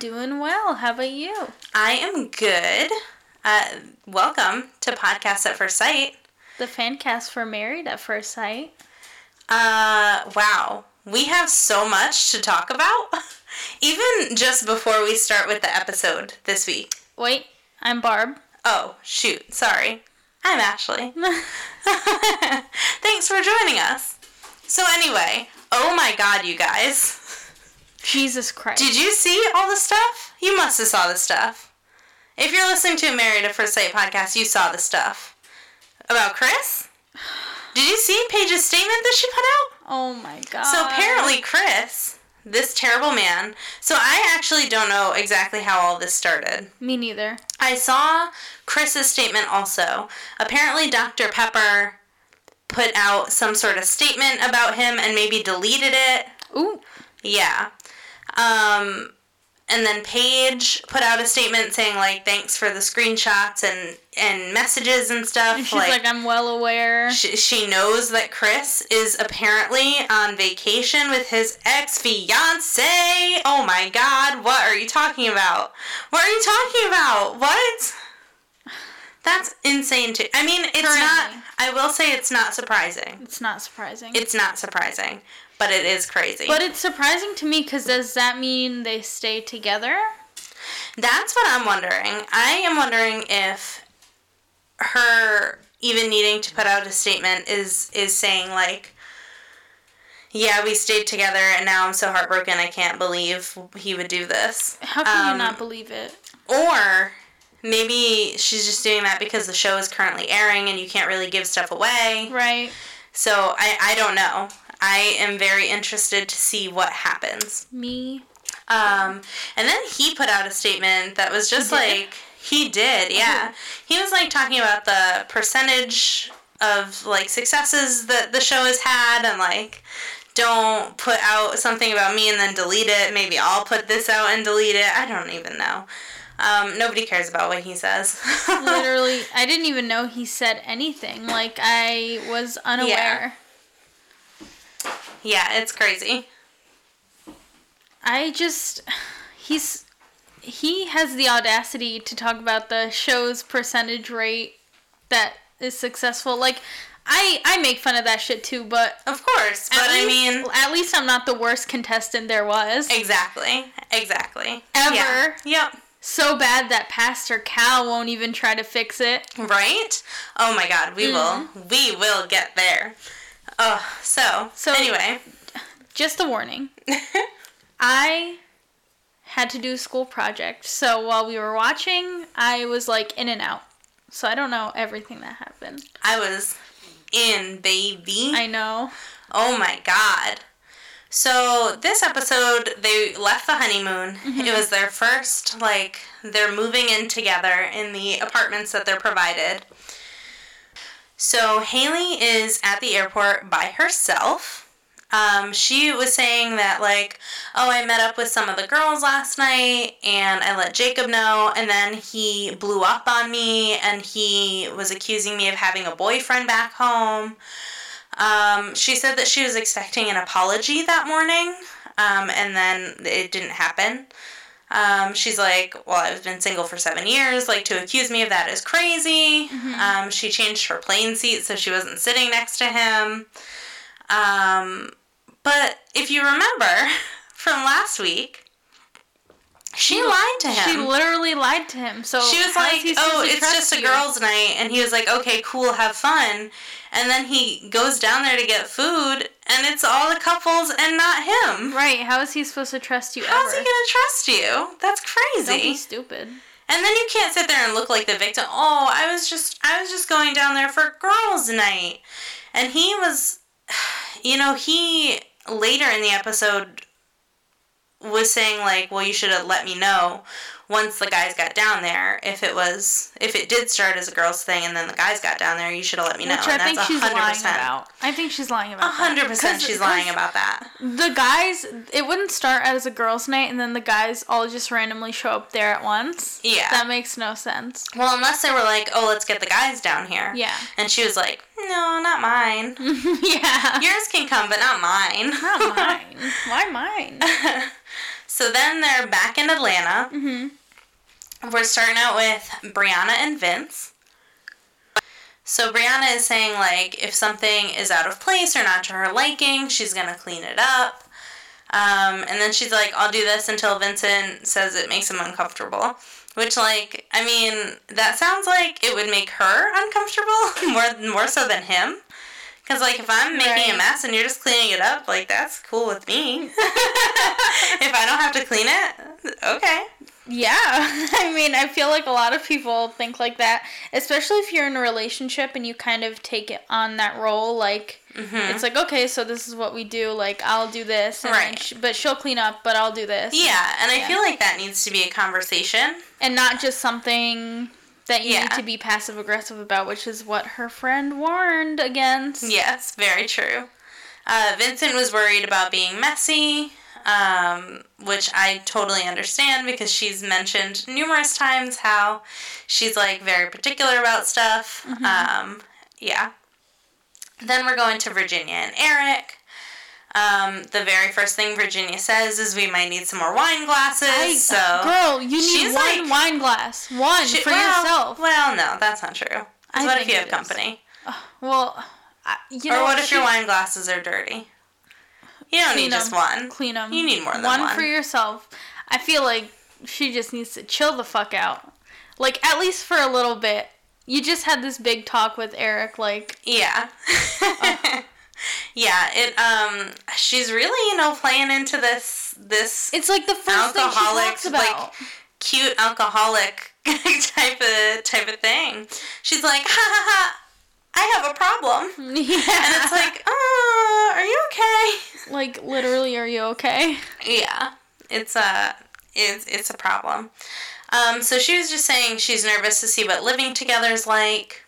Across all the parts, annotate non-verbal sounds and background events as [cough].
Doing well. How about you? I am good. Uh, welcome to Podcast at First Sight. The fan cast for Married at First Sight. Uh, wow. We have so much to talk about. [laughs] Even just before we start with the episode this week. Wait, I'm Barb. Oh, shoot. Sorry. I'm Ashley. [laughs] [laughs] Thanks for joining us. So, anyway, oh my god, you guys. Jesus Christ. Did you see all the stuff? You must have saw the stuff. If you're listening to a Married at First Sight podcast, you saw the stuff. About Chris? Did you see Paige's statement that she put out? Oh my god. So apparently Chris, this terrible man. So I actually don't know exactly how all this started. Me neither. I saw Chris's statement also. Apparently Dr. Pepper put out some sort of statement about him and maybe deleted it. Ooh. Yeah. Um, and then Paige put out a statement saying like thanks for the screenshots and and messages and stuff. And she's like, I'm well aware. she, she knows that Chris is apparently on vacation with his ex fiance. Oh my God! What are you talking about? What are you talking about? What? That's insane too. I mean, it's not. I will say it's not surprising. It's not surprising. It's not surprising, but it is crazy. but it's surprising to me because does that mean they stay together? That's what I'm wondering. I am wondering if her even needing to put out a statement is is saying like yeah, we stayed together and now I'm so heartbroken I can't believe he would do this. How can you Um, not believe it? Or maybe she's just doing that because the show is currently airing and you can't really give stuff away. Right. So I, I don't know. I am very interested to see what happens. Me. Um, and then he put out a statement that was just He like he did, yeah. He was like talking about the percentage of like successes that the show has had and like don't put out something about me and then delete it. Maybe I'll put this out and delete it. I don't even know. Um, nobody cares about what he says. [laughs] Literally, I didn't even know he said anything. Like, I was unaware. yeah, it's crazy. I just. He's. He has the audacity to talk about the show's percentage rate that is successful. Like, I I make fun of that shit too, but Of course, but at I mean, at least I'm not the worst contestant there was. exactly, exactly. Ever. Yeah. Yep. So bad that Pastor Cal won't even try to fix it. Right? Oh my god, we mm-hmm. will. We will get there. Oh, so, So- anyway. Just a warning. [laughs] I had to do a school project, so while we were watching, I was like in and out. So I don't know everything that happened. I was in, baby. I know. oh my god. So, this episode, they left the honeymoon. Mm-hmm. It was their first, like, they're moving in together in the apartments that they're provided. So, Haley is at the airport by herself. Um, she was saying that, like, oh, I met up with some of the girls last night and I let Jacob know, and then he blew up on me and he was accusing me of having a boyfriend back home. Um, she said that she was expecting an apology that morning, um, and then it didn't happen. Um, she's like, Well, I've been single for seven years. Like, to accuse me of that is crazy. Um, she changed her plane seat so she wasn't sitting next to him. Um, but if you remember [laughs] from last week, she lied to him. She literally lied to him. So She was like, "Oh, it's just a you?" girls' night," and he was like, "Okay, cool, have fun." And then he goes down there to get food, and it's all the couples and not him. Right? How is he supposed to trust you How's he gonna trust you? That's crazy. Don't be stupid. And then you can't sit there and look like the victim. Oh, I was just, I was just going down there for girls' night, and he was, [sighs] you know, he later in the episode was saying like, well, you should have let me know once the guys got down there. If it was, if it did start as a girls thing and then the guys got down there, you should have let me know. Which I and think that's she's 100%. lying about. I think she's lying about. A hundred that. percent, she's lying about that. The guys, it wouldn't start as a girls' night, and then the guys all just randomly show up there at once. Yeah. That makes no sense. Well, unless they were like, oh, let's get the guys down here. Yeah. And she was like, no, not mine. [laughs] yeah. Yours can come, but not mine. [laughs] Not mine. [laughs] Why mine? So then they're back in Atlanta. Mm-hmm. We're starting out with Brianna and Vince. So Brianna is saying like if something is out of place or not to her liking, she's gonna clean it up. Um, and then she's like, I'll do this until Vincent says it makes him uncomfortable. Which like, I mean, that sounds like it would make her uncomfortable [laughs] more more so than him. Cause like if I'm making Right. a mess and you're just cleaning it up, like that's cool with me. [laughs] if I don't have to clean it, okay. Yeah, [laughs] I mean, I feel like a lot of people think like that, especially if you're in a relationship and you kind of take it on that role. Like, Mm-hmm. it's like, okay, so this is what we do. Like, I'll do this, and Right. sh- but she'll clean up, but I'll do this. Yeah, and I Yeah. feel like that needs to be a conversation. and not just something that you Yeah. need to be passive aggressive about, which is what her friend warned against. Yes, very true. Uh, Vincent was worried about being messy, um, which I totally understand because she's mentioned numerous times how she's like very particular about stuff. Um, yeah. Then we're going to Virginia and Eric. Um, the very first thing Virginia says is we might need some more wine glasses. I- so girl, you need one like- wine glass, one She- for well, yourself. Well, no, that's not true. What if you have company? Well, I, you or know what if your wine glasses are dirty? You don't need Clean just one. Clean them. You need more than one one. for yourself. I feel like she just needs to chill the fuck out. Like at least for a little bit. You just had this big talk with Eric. Like Yeah. [laughs] yeah, it um she's really, you know, playing into this this it's like the first thing she talks about. like cute alcoholic [laughs] type of type of thing. She's like, ha ha ha I have a problem. yeah. [laughs] And it's like, oh, are you okay? like literally, are you okay? Yeah, it's a it's it's a problem. Um, so she was just saying she's nervous to see what living together is like.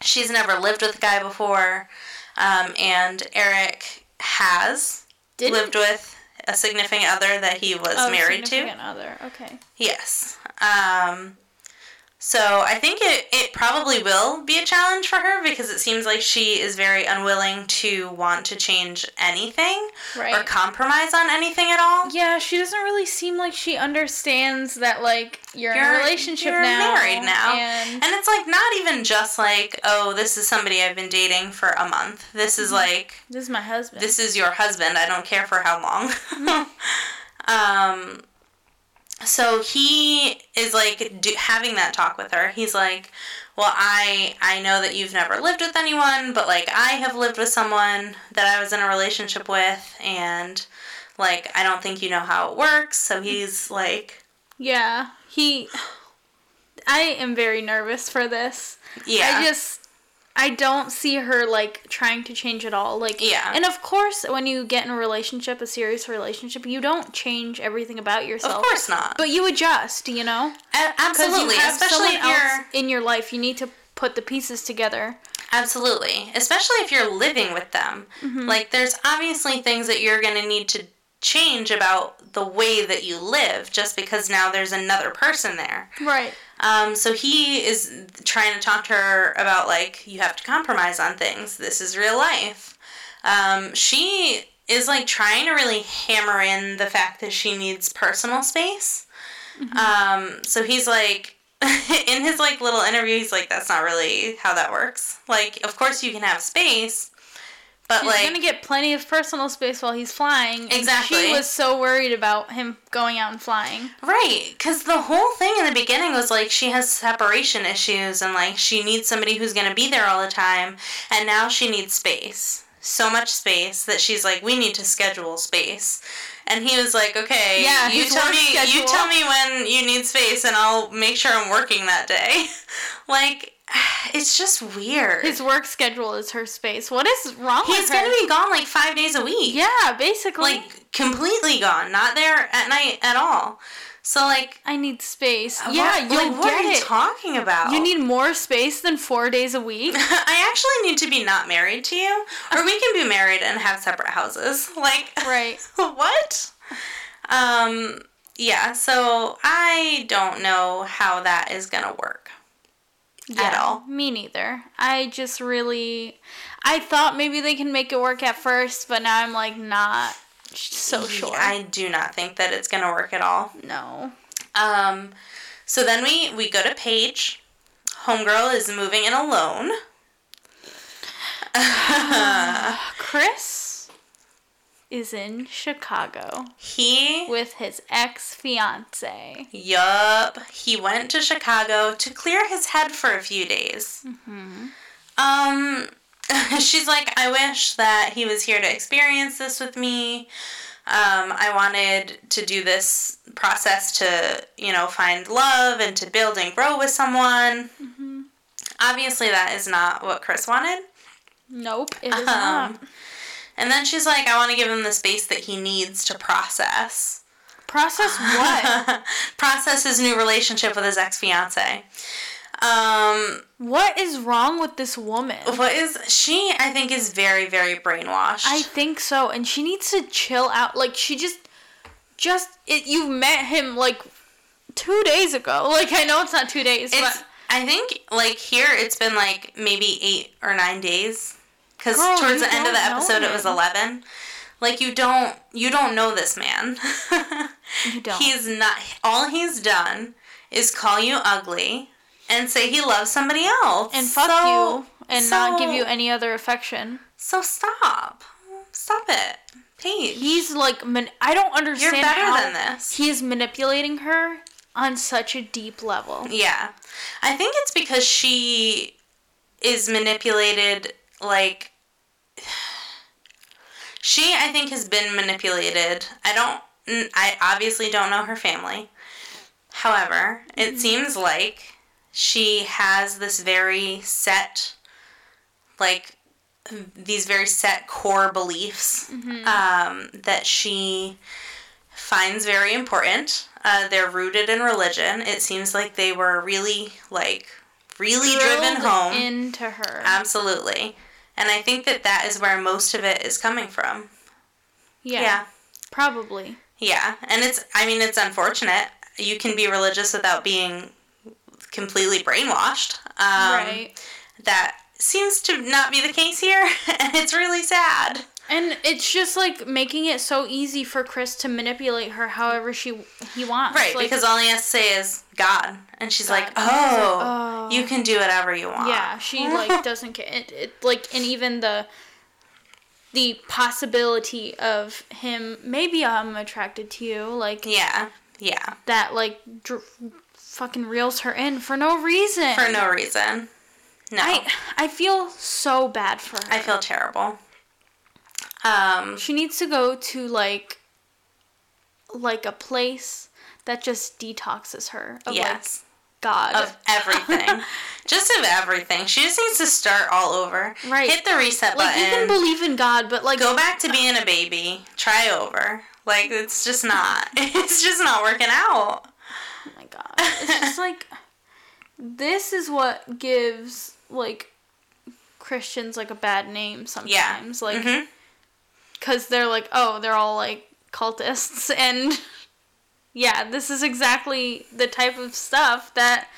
She's never lived with a guy before, um, and Eric has Did lived with a significant other that he was oh, married to. significant other. Okay. Yes. Um, so I think it, it probably will be a challenge for her because it seems like she is very unwilling to want to change anything or compromise on anything at all. Yeah, she doesn't really seem like she understands that like you're, in You're- a relationship you're now. married now. And And it's like not even just like, oh, this is somebody I've been dating for a month. This is like this is my husband. this is your husband. I don't care for how long. [laughs] um, so he is like do, having that talk with her. He's like, "Well, I I know that you've never lived with anyone, but like I have lived with someone that I was in a relationship with, and like I don't think you know how it works." So he's like, Yeah, he. I am very nervous for this. "Yeah, I just. I don't see her like trying to change at all. Like Yeah. and of course, when you get in a relationship, a serious relationship, you don't change everything about yourself. of course not, but you adjust. You know, A- absolutely, especially if you're." else in your life. You need to put the pieces together. Absolutely. Especially if you're living with them. Mm-hmm. Like, there's obviously things that you're going to need to change about the way that you live just because now there's another person there. Right. Um, so he is trying to talk to her about, like, you have to compromise on things. This is real life. Um, she is, like, trying to really hammer in the fact that she needs personal space. Um, so he's like, [laughs] in his like little interview, he's like, "That's not really how that works. Like, of course you can have space, but He's like, gonna get plenty of personal space while he's flying. and Exactly. She was so worried about him going out and flying. right? Because the whole thing in the beginning was like she has separation issues and like she needs somebody who's gonna be there all the time, and now she needs space." So much space that she's like, we need to schedule space, and he was like, okay, Yeah, you tell me, you tell me when you need space, and I'll make sure I'm working that day. [laughs] like, [sighs] it's just weird. His work schedule is her space. What is wrong He's gonna be gone like five days a week. Yeah, basically. Like completely gone, not there at night at all. So like, I need space. yeah, you'll like, what are you it. talking about? you need more space than four days a week. [laughs] I actually need to be not married to you, or we can be married and have separate houses. [laughs] Like, right. [laughs] what? Um. Yeah. So I don't know how that is gonna work. Yeah, all. Me neither. I just really. I thought maybe they can make it work at first, but now I'm like not. so sure. I do not think that it's gonna work at all. no. Um, so then we we go to Paige. Homegirl is moving in alone. [sighs] Chris is in Chicago He with his ex fiance. Yup. He went to Chicago to clear his head for a few days. Um, [laughs] she's like, I wish that he was here to experience this with me. Um, I wanted to do this process to, you know, find love and to build and grow with someone. Obviously, that is not what Chris wanted. Nope, it is Um, not. And then she's like, I want to give him the space that he needs to process. Process [laughs] what? process his new relationship with his ex fiance. Um, what is wrong with this woman? what is she? I think is very very brainwashed. I think so, and she needs to chill out. Like she just, just it. You met him like two days ago. [laughs] Like I know it's not two days, it's. but I think like here it's been like maybe eight or nine days, because towards the end of the episode it was eleven. Like you don't you don't know this man. you [laughs] don't. He's not. All he's done is call you ugly and say he loves somebody else and fuck So- you and not give you any other affection. So stop. Stop it. Paige. He's like, man, I don't understand You're better than this. he is manipulating her on such a deep level. Yeah. I think it's because she is manipulated like she I think has been manipulated. I don't I obviously don't know her family. However, it seems like she has this very set like these very set core beliefs um, that she finds very important. Uh, they're rooted in religion. It seems like they were really, like, really driven home. into her. Absolutely. And I think that that is where most of it is coming from. yeah, Yeah. probably. Yeah. And it's, I mean, it's unfortunate. You can be religious without being completely brainwashed. Um, right. That seems to not be the case here. [laughs] And it's really sad. And it's just like making it so easy for Chris to manipulate her however she he wants. Right. Like, because all he has to say is God. And she's like, oh, Oh. you can do whatever you want. yeah, she like [laughs] doesn't care. It, it like and even the the possibility of him maybe I'm attracted to you like Yeah. Yeah. that like dr- fucking reels her in for no reason. For no reason. No. I I feel so bad for her. I feel terrible. Um, she needs to go to like like a place that just detoxes her of yes. like God. Of everything. [laughs] just of everything. She just needs to start all over. Right. Hit the reset button. like you can believe in God, but like go back to being a baby. Try over. Like, it's just not. [laughs] It's just not working out. Oh my god. It's just [laughs] like this is what gives like Christians like a bad name sometimes. Like Mhm. Cuz they're like, "Oh, they're all like cultists." [laughs] And yeah, this is exactly the type of stuff that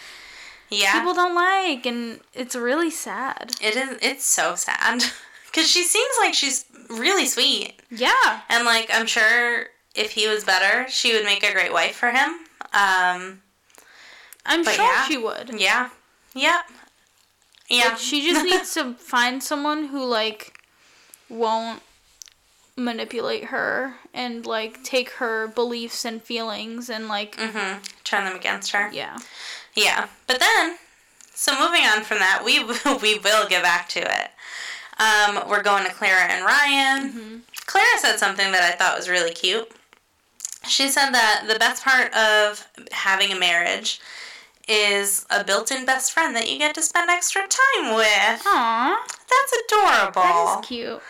Yeah. people don't like and it's really sad. it is. It's so sad. [laughs] Because she seems like she's really sweet. Yeah. And, like, I'm sure if he was better, she would make a great wife for him. Um, I'm sure yeah. she would. yeah. Yep. Yeah. Like, she just [laughs] needs to find someone who like won't manipulate her and like take her beliefs and feelings and like hmm Turn them against her. yeah. Yeah. But then, so moving on from that, we [laughs] we will get back to it. Um, we're going to Clara and Ryan. Clara said something that I thought was really cute. She said that the best part of having a marriage is a built-in best friend that you get to spend extra time with. Aw, That's adorable. that is cute.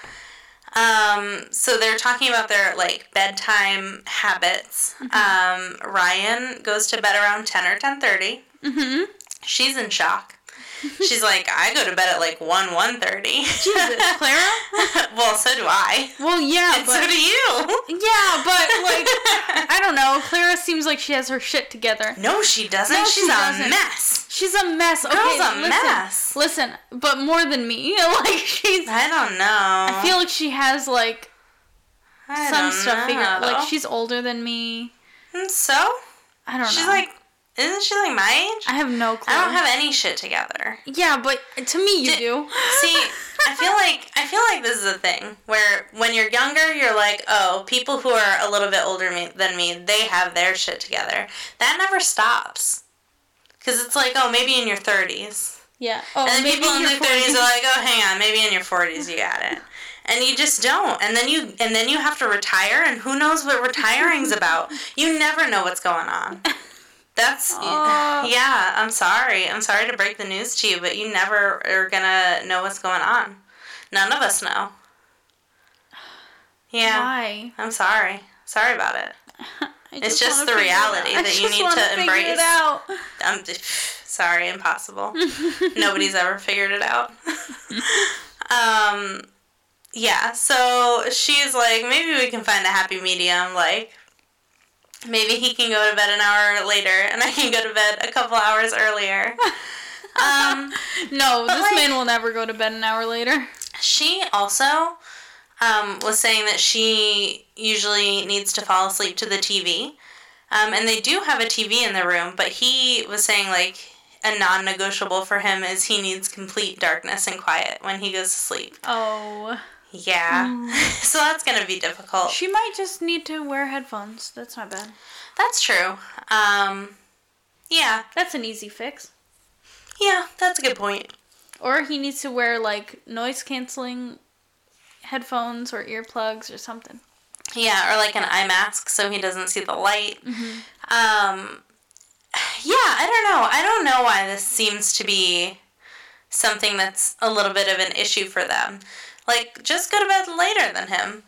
Um, so they're talking about their like bedtime habits. Um, Ryan goes to bed around ten or ten thirty. Mm-hmm. She's in shock. [laughs] She's like, I go to bed at like one one thirty. Jesus, [laughs] Clara. well, so do I. Well, yeah, And but so do you. yeah, but like [laughs] I don't know. Clara seems like she has her shit together. no, she doesn't. No, She's she a doesn't. mess. She's a mess. Okay, Girl's a listen, mess. Listen, but more than me. Like she's. I don't know. I feel like she has like I some stuff figured like she's older than me. And So I don't she's know. She's like, isn't she like my age? I have no clue. I don't have any shit together. Yeah, but to me you Di- do. [laughs] See, I feel like I feel like this is a thing where when you're younger, you're like, oh, people who are a little bit older me, than me, they have their shit together. That never stops. Because it's like, oh, maybe in your 30s. Yeah. Oh, And people in your their 30s are like, oh, hang on, maybe in your 40s you got it. And you just don't. And then you and then you have to retire and who knows what retiring's about. You never know what's going on. [laughs] That's Oh. yeah, I'm sorry. I'm sorry to break the news to you, but you never are going to know what's going on. None of us know. Yeah. Why? I'm sorry. Sorry about it. [laughs] I It's just the reality that you need wanna embrace. It out. I'm [sighs] sorry, impossible. [laughs] Nobody's ever figured it out. [laughs] um, yeah, so she's like, maybe we can find a happy medium. Like, maybe he can go to bed an hour later and I can go to bed a couple hours earlier. Um, [laughs] no, this like- man will never go to bed an hour later. she also um, was saying that she usually needs to fall asleep to the TV. Um, and they do have a TV in the room, but he was saying, like, a non negotiable for him is he needs complete darkness and quiet when he goes to sleep. Oh. Yeah. [laughs] so that's going to be difficult. She might just need to wear headphones. That's not bad. That's true. Um, yeah. That's an easy fix. Yeah, that's a good point. Or he needs to wear like noise canceling headphones or earplugs or something. Yeah, or like an eye mask so he doesn't see the light. Um, yeah, I don't know. I don't know why this seems to be something that's a little bit of an issue for them. Like, just go to bed later than him.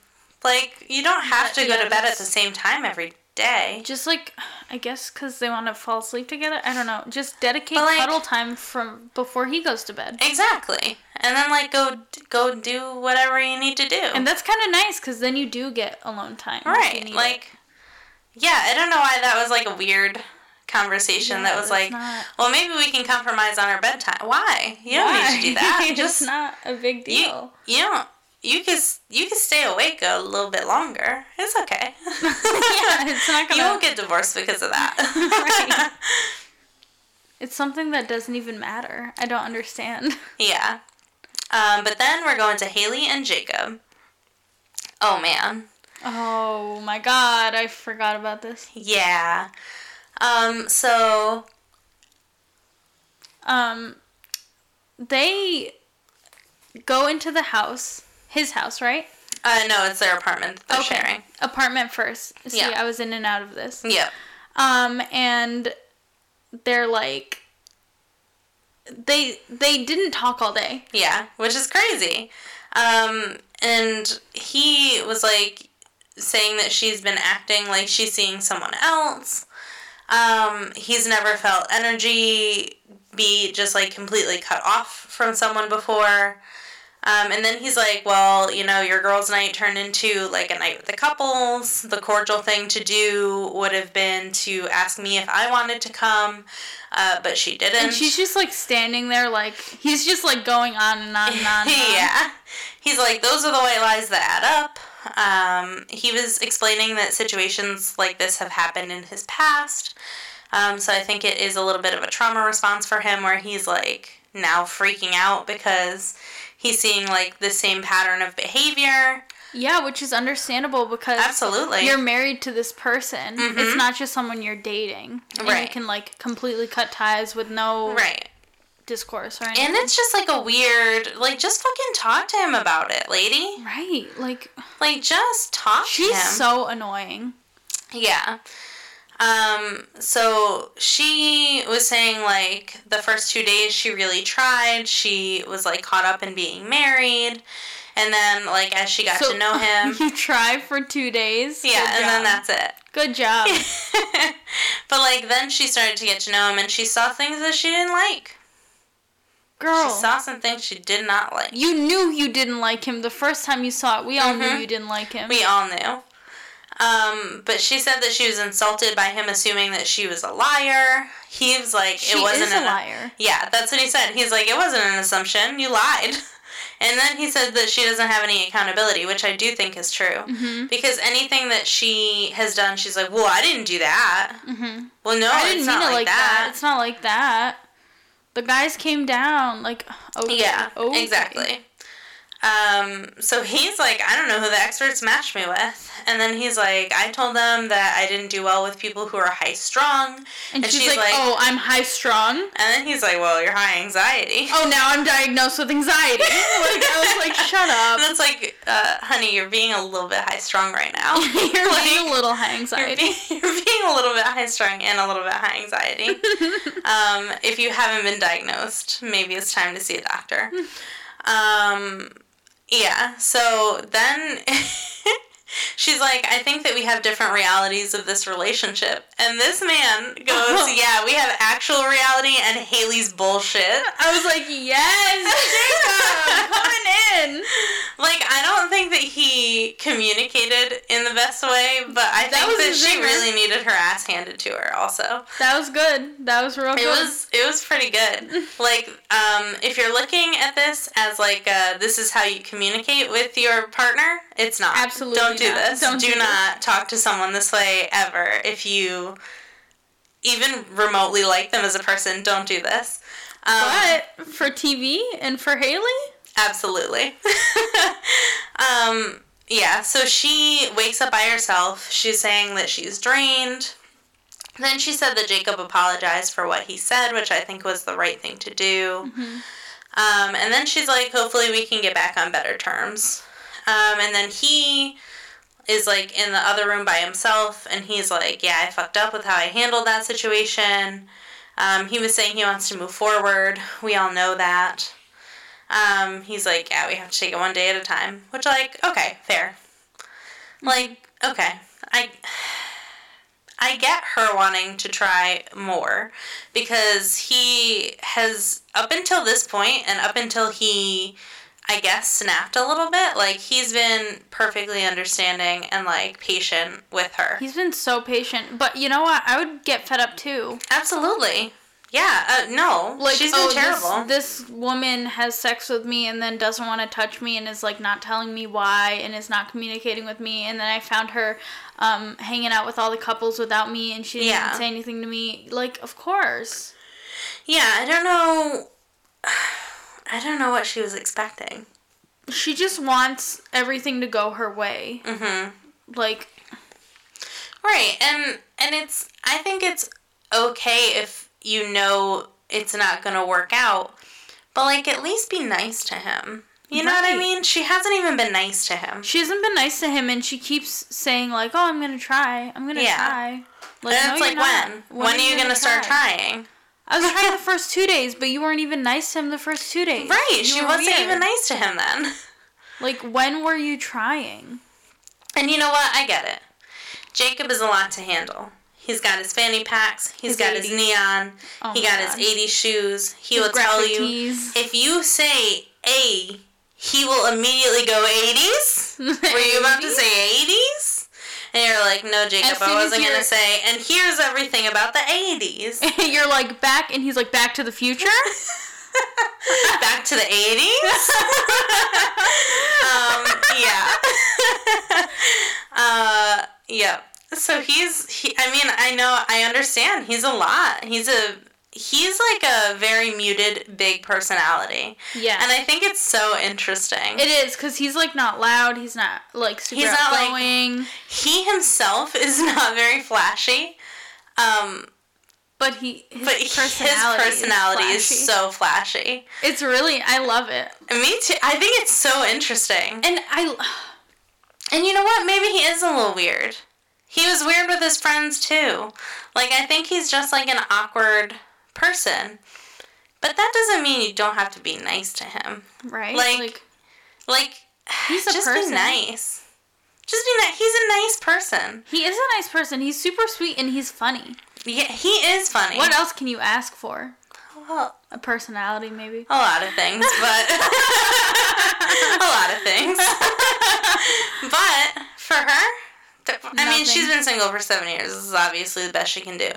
Like, you don't have to go to bed at the same time every day. Just like, I guess because they want to fall asleep together. I don't know. Just dedicate like- cuddle time from before he goes to bed. Exactly. And then, like, go go do whatever you need to do. And that's kind of nice because then you do get alone time. Right. Like, yeah, I don't know why that was like a weird conversation Yeah, that was like, not- well, maybe we can compromise on our bedtime. Why? You don't Why? need to do that. [laughs] it's Just not a big deal. you don't. You can you can stay awake a little bit longer. It's okay. [laughs] Yeah, it's not [laughs] You gonna- won't get divorced because of that. Right. It's something that doesn't even matter. I don't understand. yeah. Um, but then we're going to Haley and Jacob. Oh man. Oh my god, I forgot about this. Yeah. Um. So Um, they go into the house, his house, right? uh, no, it's their apartment that they're sharing. Apartment first. See, Yeah. I was in and out of this. Yeah. Um, and they're like, they they didn't talk all day. Yeah, which is crazy. Um, and he was like saying that she's been acting like she's seeing someone else. Um, he's never felt energy be just like completely cut off from someone before. Um, and then he's like, well, you know, your girls' night turned into like a night with the couples. The cordial thing to do would have been to ask me if I wanted to come, uh, but she didn't. And she's just like standing there, like he's just like going on and on and on. And [laughs] on. yeah. He's like, those are the white lies that add up. Um, he was explaining that situations like this have happened in his past. Um, so I think it is a little bit of a trauma response for him where he's like now freaking out because he's seeing like the same pattern of behavior. Yeah, which is understandable because Absolutely. you're married to this person. Mhm. It's not just someone you're dating. And you can like completely cut ties with no Right. Discourse or anything. And it's just like a weird, like, just fucking talk to him about it, lady. right. Like Like, just talk she's to him. so annoying. Yeah. Um, so she was saying like the first two days she really tried. She was like caught up in being married. And then like as she got so to know [laughs] him you try for two days. Yeah, Good and then that's it. good job. [laughs] but like then she started to get to know him and she saw things that she didn't like. Girl. She saw something she did not like. you knew you didn't like him the first time you saw it. We all knew Mhm. you didn't like him. We all knew. Um, but she said that she was insulted by him assuming that she was a liar. He was like, she it wasn't a an liar. Yeah, that's what he said. He's like, it wasn't an assumption. You lied. [laughs] And then he said that she doesn't have any accountability, which I do think is true. Mm-hmm. Because anything that she has done, she's like, well, I didn't do that. Mm-hmm. Well, no, I didn't it's mean not it like, like that. that. It's not like that. The guys came down like okay. Yeah, exactly. Um, so he's like, I don't know who the experts matched me with. And then he's like, I told them that I didn't do well with people who are high strong. And, And she's, she's like, like- "Oh, I'm high strung. And then he's like, Well, you're high anxiety. Oh, now I'm diagnosed with anxiety." [laughs] like I was like, "Shut And up." it's like, uh, honey, you're being a little bit high strung right now. [laughs] You're Like, being a little high You're anxiety. being, you're being a little bit high strung and a little bit high anxiety. [laughs] um, if you haven't been diagnosed, maybe it's time to see a doctor. Um, yeah, so then [laughs] she's like, I think that we have different realities of this relationship. And this man goes, [laughs] Yeah, we have actual reality and Haley's bullshit. I was like, "Yes, Jacob, [laughs] coming in." Like, I don't think that he communicated in the best way, but I That think that she really needed her ass handed to her also. That was good. That was real It good. was it was pretty good. [laughs] Like, um, if you're looking at this as like uh, this is how you communicate with your partner, it's not. Absolutely Don't do not. this. Don't do do not talk to someone this way ever. If you even remotely like them as a person, don't do this. Um, but for TV and for Haley, Absolutely. [laughs] um, yeah, so she wakes up by herself. She's saying that she's drained. Then she said that Jacob apologized for what he said, which I think was the right thing to do. Um, and then she's like, hopefully we can get back on better terms. Um, and then he is like in the other room by himself, and he's like, yeah, I fucked up with how I handled that situation. Um, he was saying he wants to move forward. We all know that. Um, he's like, yeah, we have to take it one day at a time. Which, like, okay, fair. Like, okay, I, I get her wanting to try more because he has up until this point and up until he, I guess, snapped a little bit. Like he's been perfectly understanding and like patient with her. he's been so patient. But you know what? I would get fed up too. Absolutely. Yeah. Uh, no. Like, she's been oh, terrible. This, this woman has sex with me and then doesn't want to touch me and is like not telling me why and is not communicating with me. And then I found her um, hanging out with all the couples without me and she didn't Yeah. say anything to me. Like, of course. Yeah, I don't know. [sighs] I don't know what she was expecting. She just wants everything to go her way. Mhm. Like, Right, and and it's I think it's okay if you know it's not going to work out, but like at least be nice to him. You know what I mean? She hasn't even been nice to him. she hasn't been nice to him and she keeps saying, like, oh, I'm going to try. I'm going to Yeah. try. and it's you're like not. when? When, are you gonna going to start trying? I was trying the first two days, but you weren't even nice to him the first two days. Right, You she wasn't weird. even nice to him then. Like, when were you trying? And you know what? I get it. Jacob is a lot to handle. He's got his fanny packs. He's His got his neon. Oh he got God. his 80s shoes. He His will tell you tees. if you say A, he will immediately go 80s. [laughs] Were you about to say 80s? And you're like, no, Jacob, I wasn't going to say, and here's everything about the 80s. [laughs] You're like, back, and he's like, back to the future? [laughs] Back to the 80s? [laughs] um, yeah. uh, yeah. So he's, he, I mean, I know, I understand. He's a lot. He's a, he's like a very muted, big personality. yeah. And I think it's so interesting. it is, because he's, like, not loud. He's not, like, super He's not, like- outgoing. he himself is [laughs] not very flashy. Um, but he, his but personality, his personality is, flashy. so flashy. It's really, I love it. Me too. I think it's so interesting. And I, And you know what? Maybe he is a little weird. He was weird with his friends too. Like I think he's just like an awkward person. But that doesn't mean you don't have to be nice to him. right? Like- Like [sighs] He's a just person. be nice. Just be nice. He's a nice person. he is a nice person. He's super sweet and he's funny. Yeah, he is funny. What else can you ask for? Well, A personality, maybe. a lot of things, but [laughs] a lot of things. [laughs] [laughs] but for her, I mean, she's been single for seven years. This is obviously the best she can do.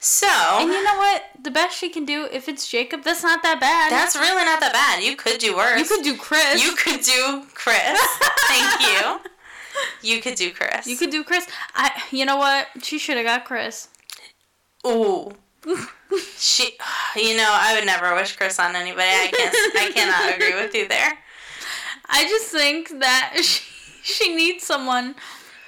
So And you know what? The best she can do, if it's Jacob, that's not that bad. that's really not that bad. You could do worse. you could do Chris. You could do Chris. Thank you. You could do Chris. You could do Chris. I. You know what? She should have got Chris. Ooh. She, you know, I would never wish Chris on anybody. I can't. I cannot agree with you there. [laughs] I just think that [laughs] she, she needs someone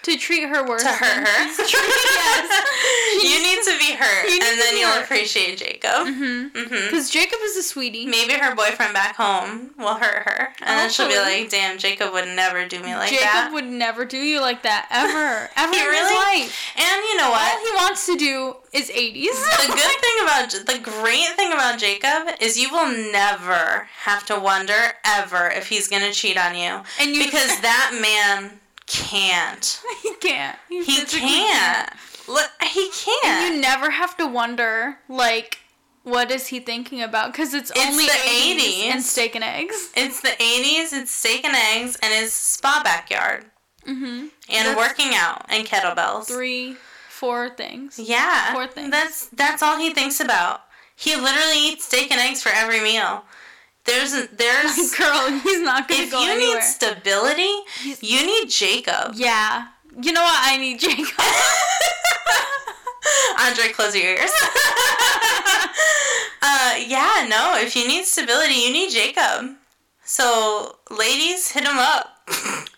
to treat her worse. To hurt her. yes. [laughs] You need to be hurt, and then you'll hurt. appreciate Jacob. Mhm. Mhm. Because Jacob is a sweetie. Maybe her boyfriend back home will hurt her, and then she'll be like, "Damn, Jacob would never do me like Jacob that." Jacob would never do you like that ever, [laughs] ever He in really? his life. and you know what? All he wants to do is 80s. the good [laughs] thing about the great thing about Jacob is you will never have to wonder ever if he's gonna cheat on you and you because that man can't. [laughs] he can't. He physically can't. Look, he can't. you never have to wonder like what is he thinking about because it's, It's only the 80s, 80s. and steak and eggs. It's the 80s, it's steak and eggs, and his spa backyard. Mm-hmm. And That's- working out and kettlebells. Three, four things. Yeah. Four things. That's that's all he thinks about. He literally eats steak and eggs for every meal. There's a there's [laughs] Girl, he's not gonna if go you anywhere. need stability, you need Jacob. yeah. You know what? I need Jacob. [laughs] Andre, close your ears. [laughs] uh, yeah, no. If you need stability, you need Jacob. So, ladies, hit him up.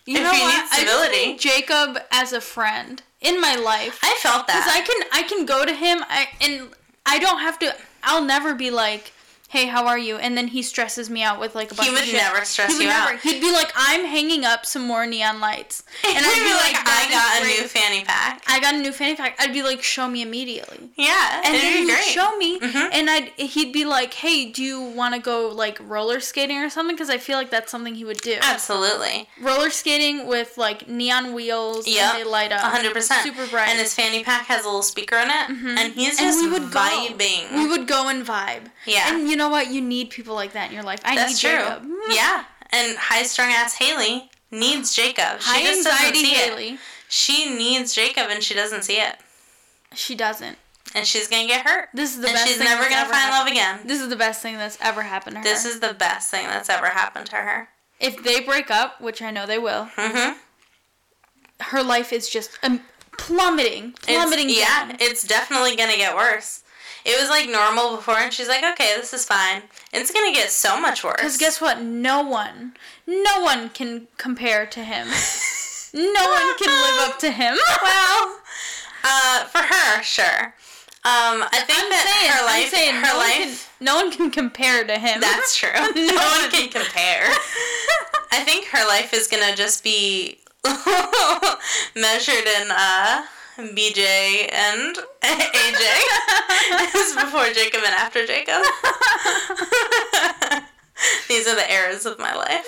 You if know you what? need stability. need Jacob as a friend in my life. I felt that Because. I can I can go to him I, and I don't have to. I'll never be like, "Hey, how are you?" And then he stresses me out with like a bunch he of would shit. never stress He you never. out. He'd be like, "I'm hanging up some more neon lights," [laughs] And and I'd be like, I "That is got a great." new fanny pack. I got a new fanny pack. I'd be like, "Show me immediately." Yeah, And then he would great. show me, Mhm. and I'd he'd be like, "Hey, do you want to go like roller skating or something?" Because I feel like that's something he would do. Absolutely. Roller skating with like neon wheels, Yeah, they light up, 100%. super bright. And his fanny pack has a little speaker in it, Mhm. and he's And just we would go. vibing. we would go and vibe. yeah, And you know what? You need people like that in your life. I that's need true. Jacob. [laughs] Yeah, and high strung ass Haley needs Jacob. She High just doesn't anxiety see it. Haley. She needs Jacob, and she doesn't see it, She doesn't. and she's gonna get hurt. This is the and best she's thing never that's gonna ever find love happened. again. This is the best thing that's ever happened to her. This is the best thing that's ever happened to her. if they break up, which I know they will, Mm-hmm. her life is just um, plummeting, plummeting It's, yeah, it's definitely gonna get worse. It was like normal before, and she's like, "Okay, this is fine." It's gonna get so much worse. Because guess what? No one, no one can compare to him. [laughs] no one can live up to him. [laughs] well, uh, for her, sure. Um, I think I'm that saying, her life, saying her no life. One can, no one can compare to him. That's true. [laughs] no one can compare. I think her life is gonna just be measured in uh, BJ and [laughs] AJ. [laughs] this is before Jacob and after Jacob. [laughs] These are the eras of my life.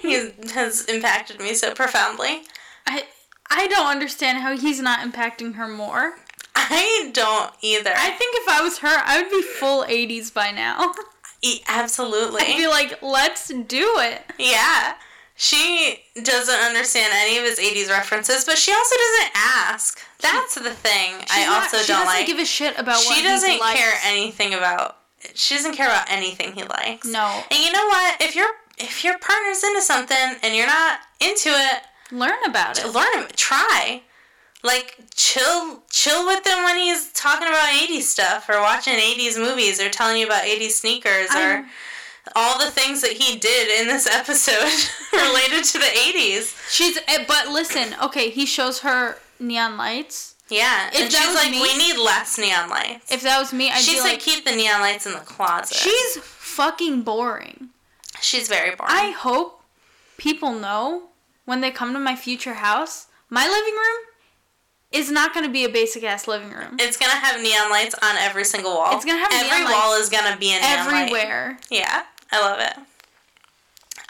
He has impacted me so profoundly. I, I don't understand how he's not impacting her more. I don't either. I think if I was her, I would be full 80s by now. E- absolutely. I'd be like, let's do it. Yeah. She doesn't understand any of his 80s references, but she also doesn't ask. That's the thing I She's not- also she don't doesn't give a shit about what she doesn't care anything about she doesn't care about anything he likes. No. And you know what? If your if your partner's into something and you're not into it, Learn about it. learn. Try. Like chill chill with him when he's talking about 80s stuff or watching 80s movies or telling you about 80s sneakers or I'm- all the things that he did in this episode [laughs] related to the 80s. She's, eh, but listen, okay, he shows her neon lights. Yeah. If and she's like, me- we need less neon lights. If that was me, I'd She be said like, keep the neon lights in the closet. she's fucking boring. She's very boring. I hope people know when they come to my future house, my living room is not going to be a basic ass living room. It's gonna have neon lights on every single wall. It's gonna have every wall is gonna be a neon light. Everywhere. Yeah, I love it.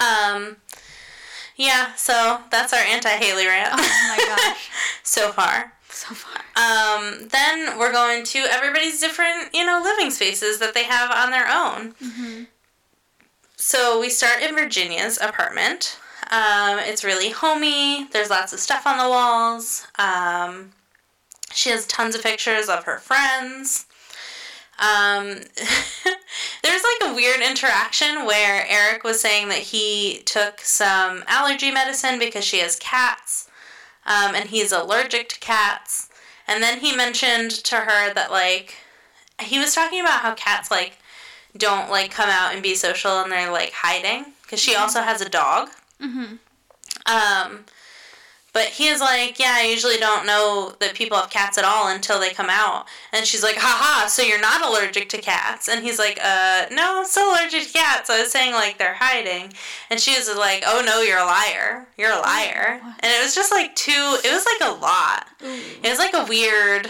Um, yeah. So that's our anti Haley rant. Oh my gosh. [laughs] so far. So far. Um, then we're going to everybody's different, you know, living spaces that they have on their own. hmm So we start in Virginia's apartment. Um, it's really homey. There's lots of stuff on the walls. Um, she has tons of pictures of her friends. Um, [laughs] there's like a weird interaction where Eric was saying that he took some allergy medicine because she has cats, um, and he's allergic to cats. And then he mentioned to her that like he was talking about how cats like don't like come out and be social and they're like hiding because she also has a dog. Mm-hmm. Um, but he is like, yeah, I usually don't know that people have cats at all until they come out. And she's like, haha, so you're not allergic to cats? And he's like, uh, no, I'm still allergic to cats. I was saying like they're hiding. And she was like, oh no, you're a liar. You're a liar. And it was just like too, it was like a lot. It was like a weird,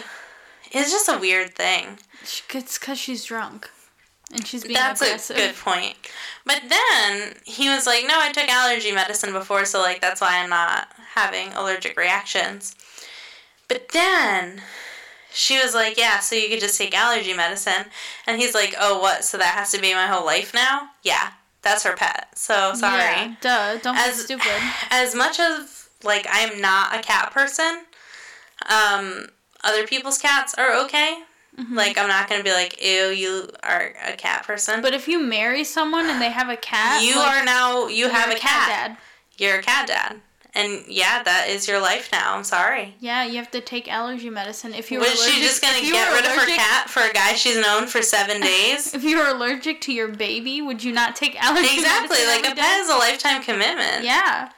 it was just a weird thing. It's because she's drunk. And she's being That's aggressive. a good point. But then he was like, "No, I took allergy medicine before, so like that's why I'm not having allergic reactions." But then she was like, "Yeah, so you could just take allergy medicine." And he's like, "Oh, what? So that has to be my whole life now?" Yeah, that's her pet. So sorry. Yeah, duh. Don't As be stupid. [sighs] as much as like I am not a cat person, um, other people's cats are okay. Mm-hmm. Like I'm not gonna be like, ew, you are a cat person. But if you marry someone and they have a cat, you like, are now you have a cat. dad. You're a cat dad, and yeah, that is your life now. I'm sorry. Yeah, you have to take allergy medicine if you. Was were she just gonna get rid of her cat for a guy she's known for seven [laughs] days? If you were allergic to your baby, would you not take allergy exactly. medicine Exactly. Like a pet is a lifetime commitment. Yeah.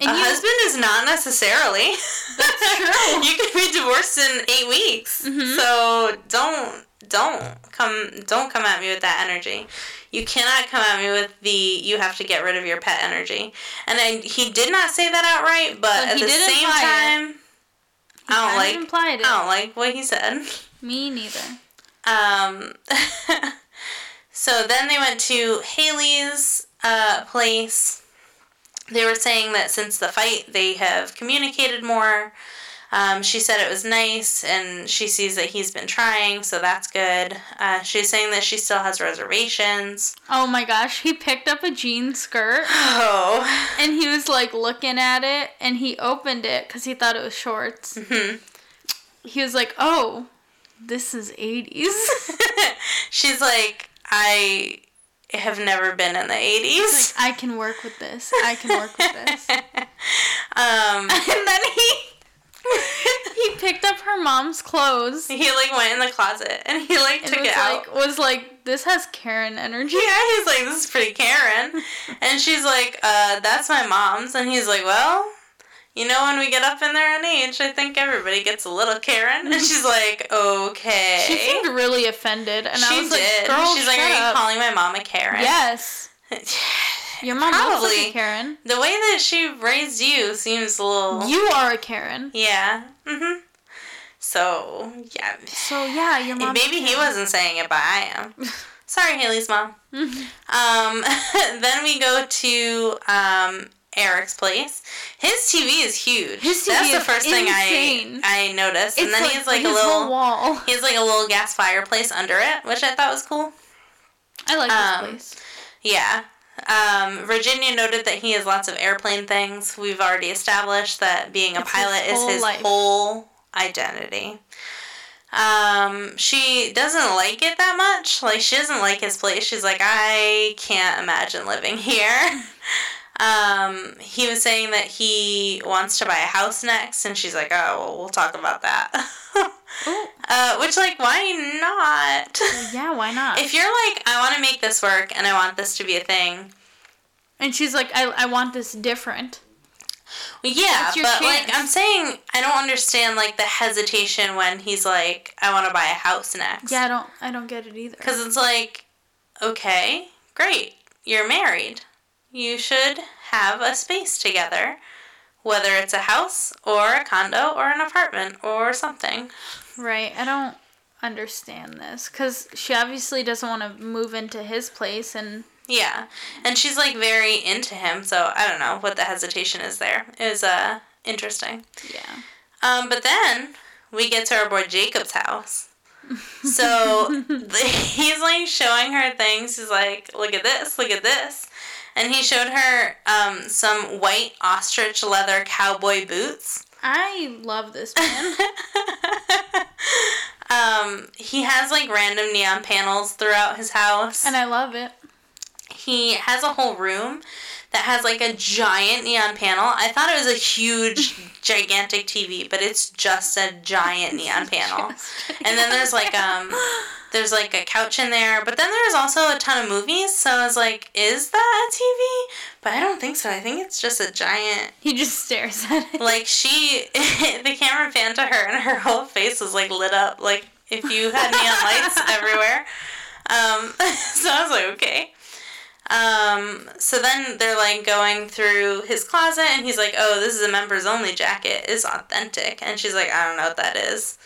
And a you, husband is not necessarily. That's [laughs] true. you could be divorced in eight weeks. Mhm. So don't don't come don't come at me with that energy. You cannot come at me with the you have to get rid of your pet energy. And I, he did not say that outright, but But at he the same time, I don't like implied it. I don't like what he said. Me neither. Um, [laughs] so then they went to Haley's uh, place. They were saying that since the fight, they have communicated more. Um, she said it was nice, and she sees that he's been trying, so that's good. Uh, she's saying that she still has reservations. Oh my gosh, he picked up a jean skirt [sighs] Oh. and he was like looking at it and he opened it because he thought it was shorts. hmm He was like, oh, this is 80s. [laughs] she's like, I have never been in the 80s. like, I can work with this. I can work with this. [laughs] um, [laughs] and then he [laughs] he picked up her mom's clothes he like went in the closet and he like and took it out. like was like this has Karen energy. Yeah, he's like, this is pretty Karen. And she's like, uh, that's my mom's. And he's like, well, you know, when we get up in there in age, I think everybody gets a little Karen. And she's like, okay. She seemed really offended, and She I was did. like, "Girl, she's like, are you up." calling my mom a Karen? Yes, [laughs] your mom looks like Probably. a Karen. The way that she raised you seems a little. You are a Karen. Yeah. Mm-hmm. So, yeah. So yeah, your mom. Maybe he wasn't saying it, but I am. [laughs] Sorry, Haley's mom. Mhm. [laughs] Um, [laughs] then we go to um, Eric's place. His TV is huge. His TV That's the first thing insane. I I noticed. It's and then like, he has like a little wall. he has like a little gas fireplace under it, which I thought was cool. I like um, this place. Yeah. Um, Virginia noted that he has lots of airplane things. We've already established that being a It's his pilot is his life. whole identity. Um, she doesn't like it that much. Like she doesn't like his place. She's like, I can't imagine living [laughs] here. um, he was saying that he wants to buy a house next, and she's like, Oh, well, we'll talk about that. [laughs] Uh, which, like, why not? Yeah, why not? [laughs] If you're like, I want to make this work and I want this to be a thing, and she's like, I, I want this different. well, yeah, but like. I'm saying, I don't understand like the hesitation when he's like, I want to buy a house next. Yeah, I don't I don't get it either. Because it's like, okay, great, you're married. You should have a space together, whether it's a house or a condo or an apartment or something. Right. I don't understand this cuz she obviously doesn't want to move into his place and Yeah, and she's like very into him, so I don't know what the hesitation is there. It was uh interesting. yeah. Um, but then we get to our boy Jacob's house. So [laughs] [laughs] he's like showing her things. He's like, look at this, look at this. and he showed her um, some white ostrich leather cowboy boots. I love this man. [laughs] um, he has like random neon panels throughout his house. and I love it. He has a whole room that has like a giant neon panel. I thought it was a huge, [laughs] gigantic TV, but it's just a giant neon [laughs] panel. And then there's like um there's like a couch in there, but then there's also a ton of movies. So I was like, is that a TV? But I don't think so. I think it's just a giant He just stares at it. like she [laughs] the camera panned to her and her whole face was like lit up like if you had neon lights everywhere um so i was like okay um so then they're like going through his closet and he's like oh this is a members only jacket it's authentic and she's like i don't know what that is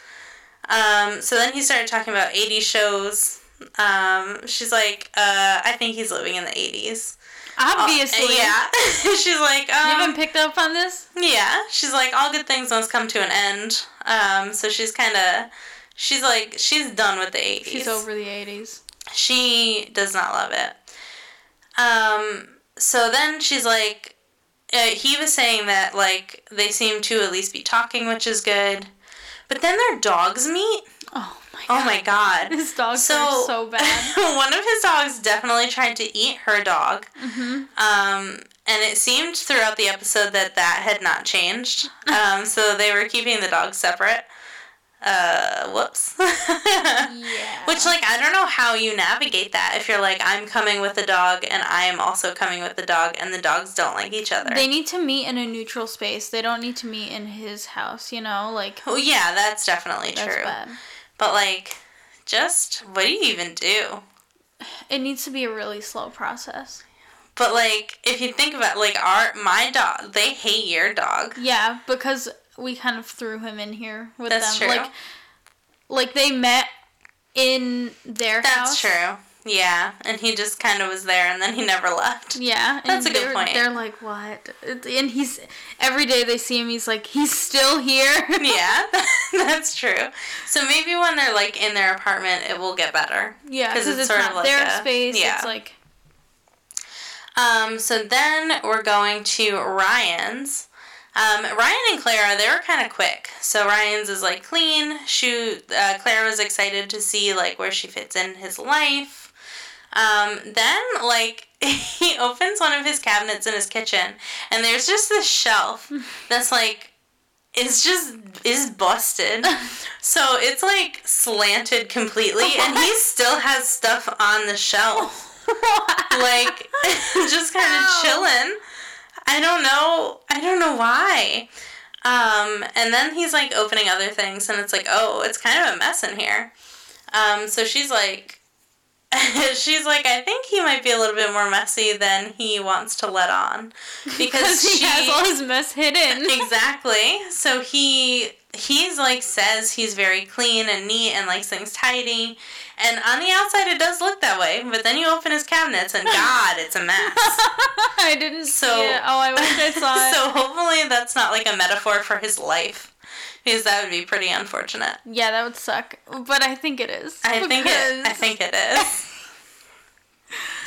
um so then he started talking about 80 shows um she's like uh i think he's living in the 80s Obviously. yeah [laughs] she's like um, You haven't picked up on this? yeah, she's like, all good things must come to an end. Um, so she's kind of, she's like, she's done with the 80s. She's over the 80s. She does not love it. Um, so then she's like, uh, he was saying that, like, they seem to at least be talking, which is good. But then their dogs meet. Oh my god. Oh my god. His dogs So- are so [laughs] bad. One of his dogs definitely tried to eat her dog. hmm Um, and it seemed throughout the episode that that had not changed. [laughs] Um, so they were keeping the dogs separate. Uh, whoops. [laughs] Yeah. Which, like, I don't know how you navigate that if you're like, I'm coming with the dog and I am also coming with the dog, and the dogs don't like each other. They need to meet in a neutral space. They don't need to meet in his house, you know? Like, oh, yeah, that's definitely that's true. bad. But, like, just what do you even do? It needs to be a really slow process. But, like, if you think about, like, our, my dog, they hate your dog. Yeah, because we kind of threw him in here with That's them. true. Like, like they met in their That's house. true. Yeah, and he just kind of was there, and then he never left. Yeah, and That's a good point. They're like, what? And he's every day they see him. He's like, he's still here. [laughs] yeah, [laughs] that's true. So maybe when they're like in their apartment, it will get better. Yeah, because it's it's, sort of not like their a- space. yeah. It's like, Um, so then we're going to Ryan's. Um, Ryan and Clara, they were kind of quick. So Ryan's is like clean. She, uh, Clara was excited to see like where she fits in his life. Um, then like [laughs] he opens one of his cabinets in his kitchen, and there's just this shelf [laughs] that's like it's just is busted. [laughs] So it's like slanted completely, and he still has stuff on the shelf like just kind of chilling. I don't know. I don't know why. Um, and then he's like opening other things, and it's like, oh, it's kind of a mess in here. Um, so she's like, [laughs] she's like, I think he might be a little bit more messy than he wants to let on, [laughs] because he she has all his mess hidden. [laughs] exactly. So he he's like says he's very clean and neat and likes things tidy. And on the outside it does look that way, but then you open his cabinets and [laughs] god, it's a mess. [laughs] I didn't So- see it. Oh, I wish I saw [laughs] it. so hopefully that's not like a metaphor for his life. Because that would be pretty unfortunate. yeah, that would suck. But I think it is. I think it I think it is.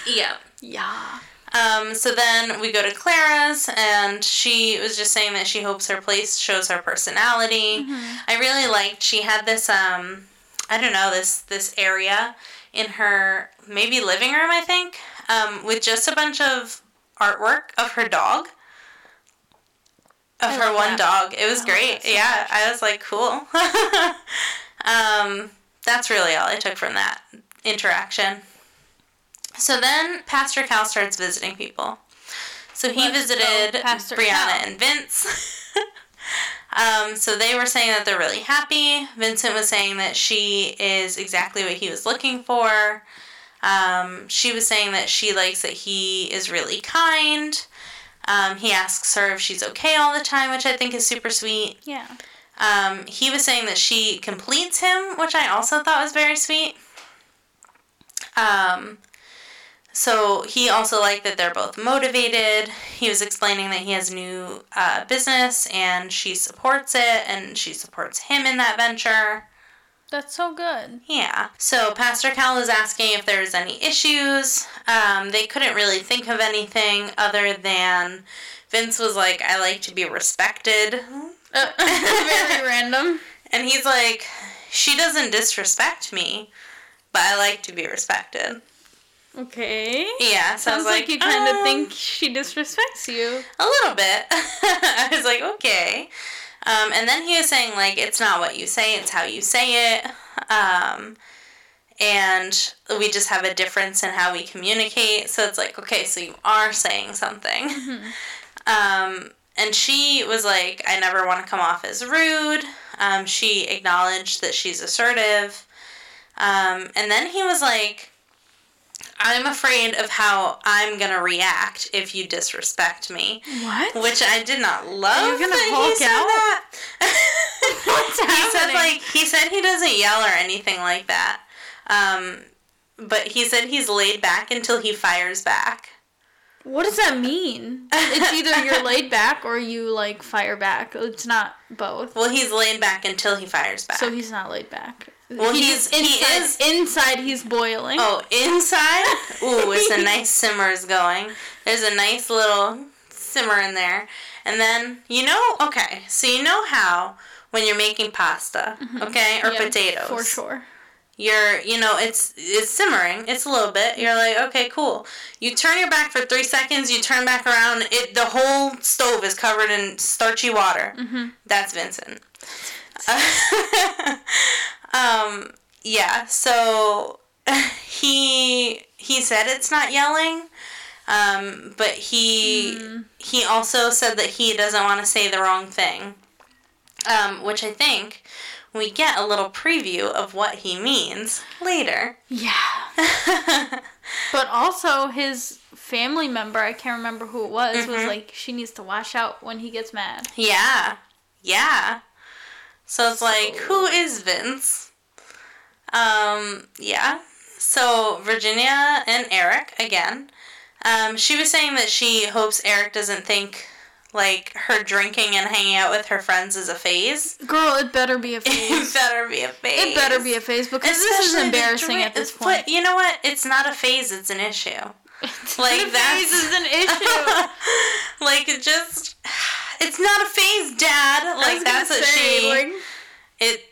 yeah. Yeah. Um, so then we go to Clara's, and she was just saying that she hopes her place shows her personality. I really liked she had this um, I don't know this this area in her maybe living room I think um, with just a bunch of artwork of her dog. Of I her one that. dog. It was I great. so yeah, much. I was like, cool. [laughs] um, that's really all I took from that interaction. So then Pastor Cal starts visiting people. So he Let's visited Brianna Cal. and Vince. [laughs] um, so they were saying that they're really happy. Vincent was saying that she is exactly what he was looking for. Um, she was saying that she likes that he is really kind. Um, he asks her if she's okay all the time, which I think is super sweet. Yeah. Um, he was saying that she completes him, which I also thought was very sweet. Um, so he also liked that they're both motivated. He was explaining that he has a new uh, business and she supports it and she supports him in that venture. That's so good. Yeah. So Pastor Cal is asking if there's any issues. Um, they couldn't really think of anything other than Vince was like, I like to be respected. Uh, [laughs] very random. [laughs] And he's like, she doesn't disrespect me, but I like to be respected. Okay. Yeah, so Sounds was like, you kind of um, think she disrespects you. A little bit. [laughs] I was like, okay. Um, and then he was saying, like, it's not what you say, it's how you say it. Um, and we just have a difference in how we communicate. So it's like, okay, so you are saying something. [laughs] Um, and she was like, I never want to come off as rude. Um, she acknowledged that she's assertive. Um, and then he was like, I'm afraid of how I'm going to react if you disrespect me. What? Which I did not love. Are you gonna that he Hulk said out? that. [laughs] What's [laughs] he said like he said he doesn't yell or anything like that. Um, but he said he's laid back until he fires back. What does that mean? It's either you're laid [laughs] back or you like fire back. It's not both. Well, he's laid back until he fires back. So he's not laid back. Well, he's- he inside, is- inside. He's boiling. oh, inside, ooh, it's a [laughs] nice simmer is going. There's a nice little simmer in there, and then you know, okay, so you know how when you're making pasta, okay, or Mm-hmm. Yeah, potatoes, for sure. you're you know it's it's simmering it's a little bit you're like okay cool you turn your back for three seconds you turn back around it the whole stove is covered in starchy water Mm-hmm. that's vincent [laughs] um yeah so [laughs] he he said it's not yelling um but he Mm. he also said that he doesn't want to say the wrong thing um which i think we get a little preview of what he means later. Yeah. [laughs] But also his family member, I can't remember who it was, was Mhm. like she needs to wash out when he gets mad. yeah. Yeah. So it's like, So- who is Vince? Um, yeah. So Virginia and Eric again. Um, she was saying that she hopes Eric doesn't think like her drinking and hanging out with her friends is a phase. Girl, it better be a [laughs] phase. It better be a phase. it better be a phase because this is embarrassing at this point. But you know what? It's not a phase. It's an issue. [laughs] like, phase is an issue. [laughs] like it just, it's not a phase, Dad. Like that's what say, she. like, it.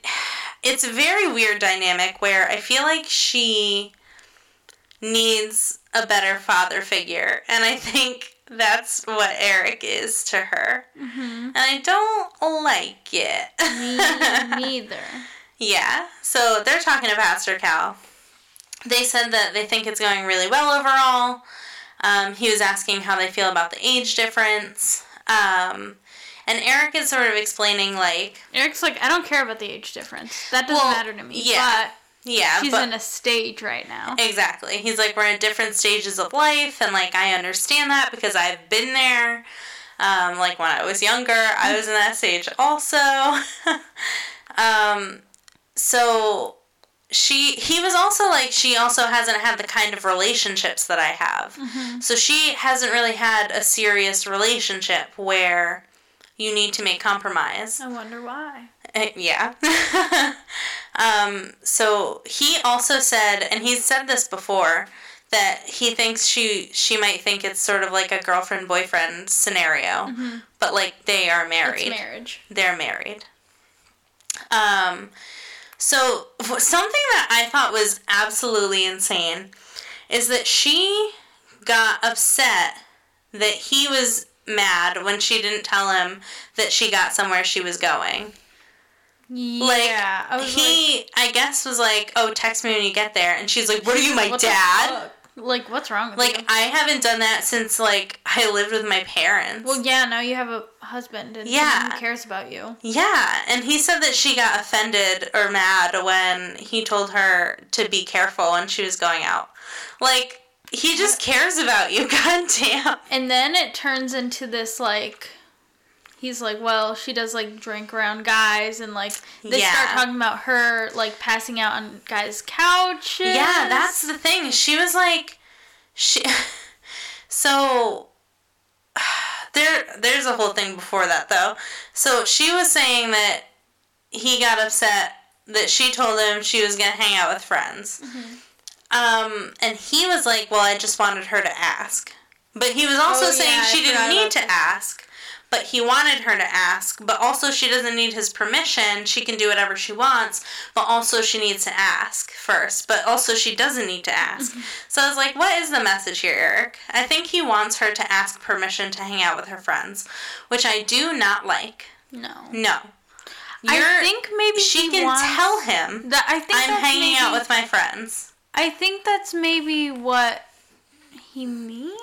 It's a very weird dynamic where I feel like she needs a better father figure, and I think that's what Eric is to her, mhm. and I don't like it. Me neither. [laughs] Yeah. So they're talking to Pastor Cal. They said that they think it's going really well overall. Um, he was asking how they feel about the age difference. Um, and Eric is sort of explaining, like, Eric's like, I don't care about the age difference. That doesn't Well, matter to me. yeah, yeah, But she's but in a stage right now. exactly. He's like, we're in different stages of life, and like, I understand that because I've been there. Um, like when I was younger, I was in that stage also. [laughs] um, so she he was also like she also hasn't had the kind of relationships that I have. Mhm. So she hasn't really had a serious relationship where you need to make compromise. I wonder why. Uh, yeah. [laughs] um, so he also said, and he's said this before, that he thinks she she might think it's sort of like a girlfriend boyfriend scenario, Mhm. but like they are married. It's marriage. They're married. Um, so something that I thought was absolutely insane is that she got upset that he was mad when she didn't tell him that she got somewhere she was going. Yeah. I was like, he, I guess, was like, "Oh, text me when you get there," and she's like, "What are you, my dad?" Like, what's wrong with Like, you? I haven't done that since like I lived with my parents. Well, yeah, now you have a husband and Yeah. who cares about you. Yeah, and he said that she got offended or mad when he told her to be careful when she was going out. Like, he just cares about you, [laughs] goddamn. And then it turns into this, like, he's like, well, she does, like, drink around guys, and, like, they Yeah. start talking about her, like, passing out on guys' couches. Yeah, that's the thing. She was like, she. [laughs] So, [sighs] there, there's a whole thing before that though. So she was saying that he got upset that she told him she was gonna hang out with friends. Um, and he was like, "Well, I just wanted her to ask," but he was also Oh, saying yeah, I she didn't need to this. ask. But he wanted her to ask, but also she doesn't need his permission. She can do whatever she wants, but also she needs to ask first. But also she doesn't need to ask. Mm-hmm. So I was like, what is the message here, Eric? I think he wants her to ask permission to hang out with her friends, which I do not like. No. No. I You're- think maybe she can tell him that. I think I'm hanging out with my friends. I think that's maybe what he means.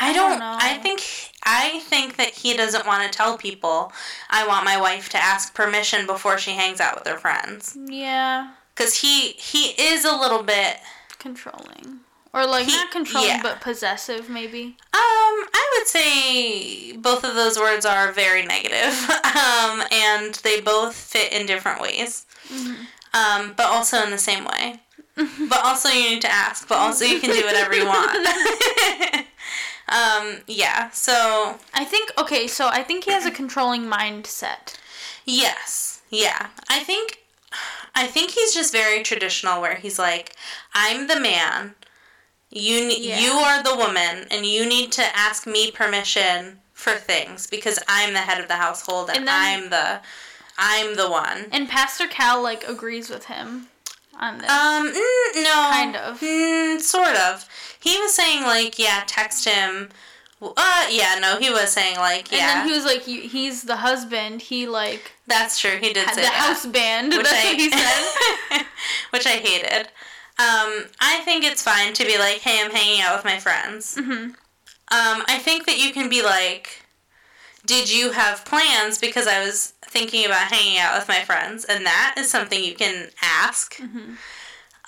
I don't. know. I think. I think that he doesn't want to tell people. I want my wife to ask permission before she hangs out with her friends. Yeah, Cause he he is a little bit. controlling or like He- not controlling, yeah. but possessive, maybe. Um, I would say both of those words are very negative. [laughs] um, and they both fit in different ways. Um, but also in the same way. [laughs] but also you need to ask. But also you can do whatever you want. [laughs] um, yeah. So I think okay, so I think he has a controlling mindset. Yes. Yeah. I think I think he's just very traditional where he's like, I'm the man. You ne- Yeah. you are the woman and you need to ask me permission for things because I'm the head of the household and, And then- I'm the I'm the one. And Pastor Cal like agrees with him on this. Um mm, no. Kind of. Mm, sort of. He was saying like, yeah, text him. Uh yeah, no, he was saying like, and yeah. then he was like, "He's the husband." He like that's true. He did say the that. house band. which [laughs] That's I, what he said. [laughs] which I hated. Um, I think it's fine to be like, hey, I'm hanging out with my friends. Mhm. Um, I think that you can be like, did you have plans? Because I was thinking about hanging out with my friends, and that is something you can ask. Mm-hmm.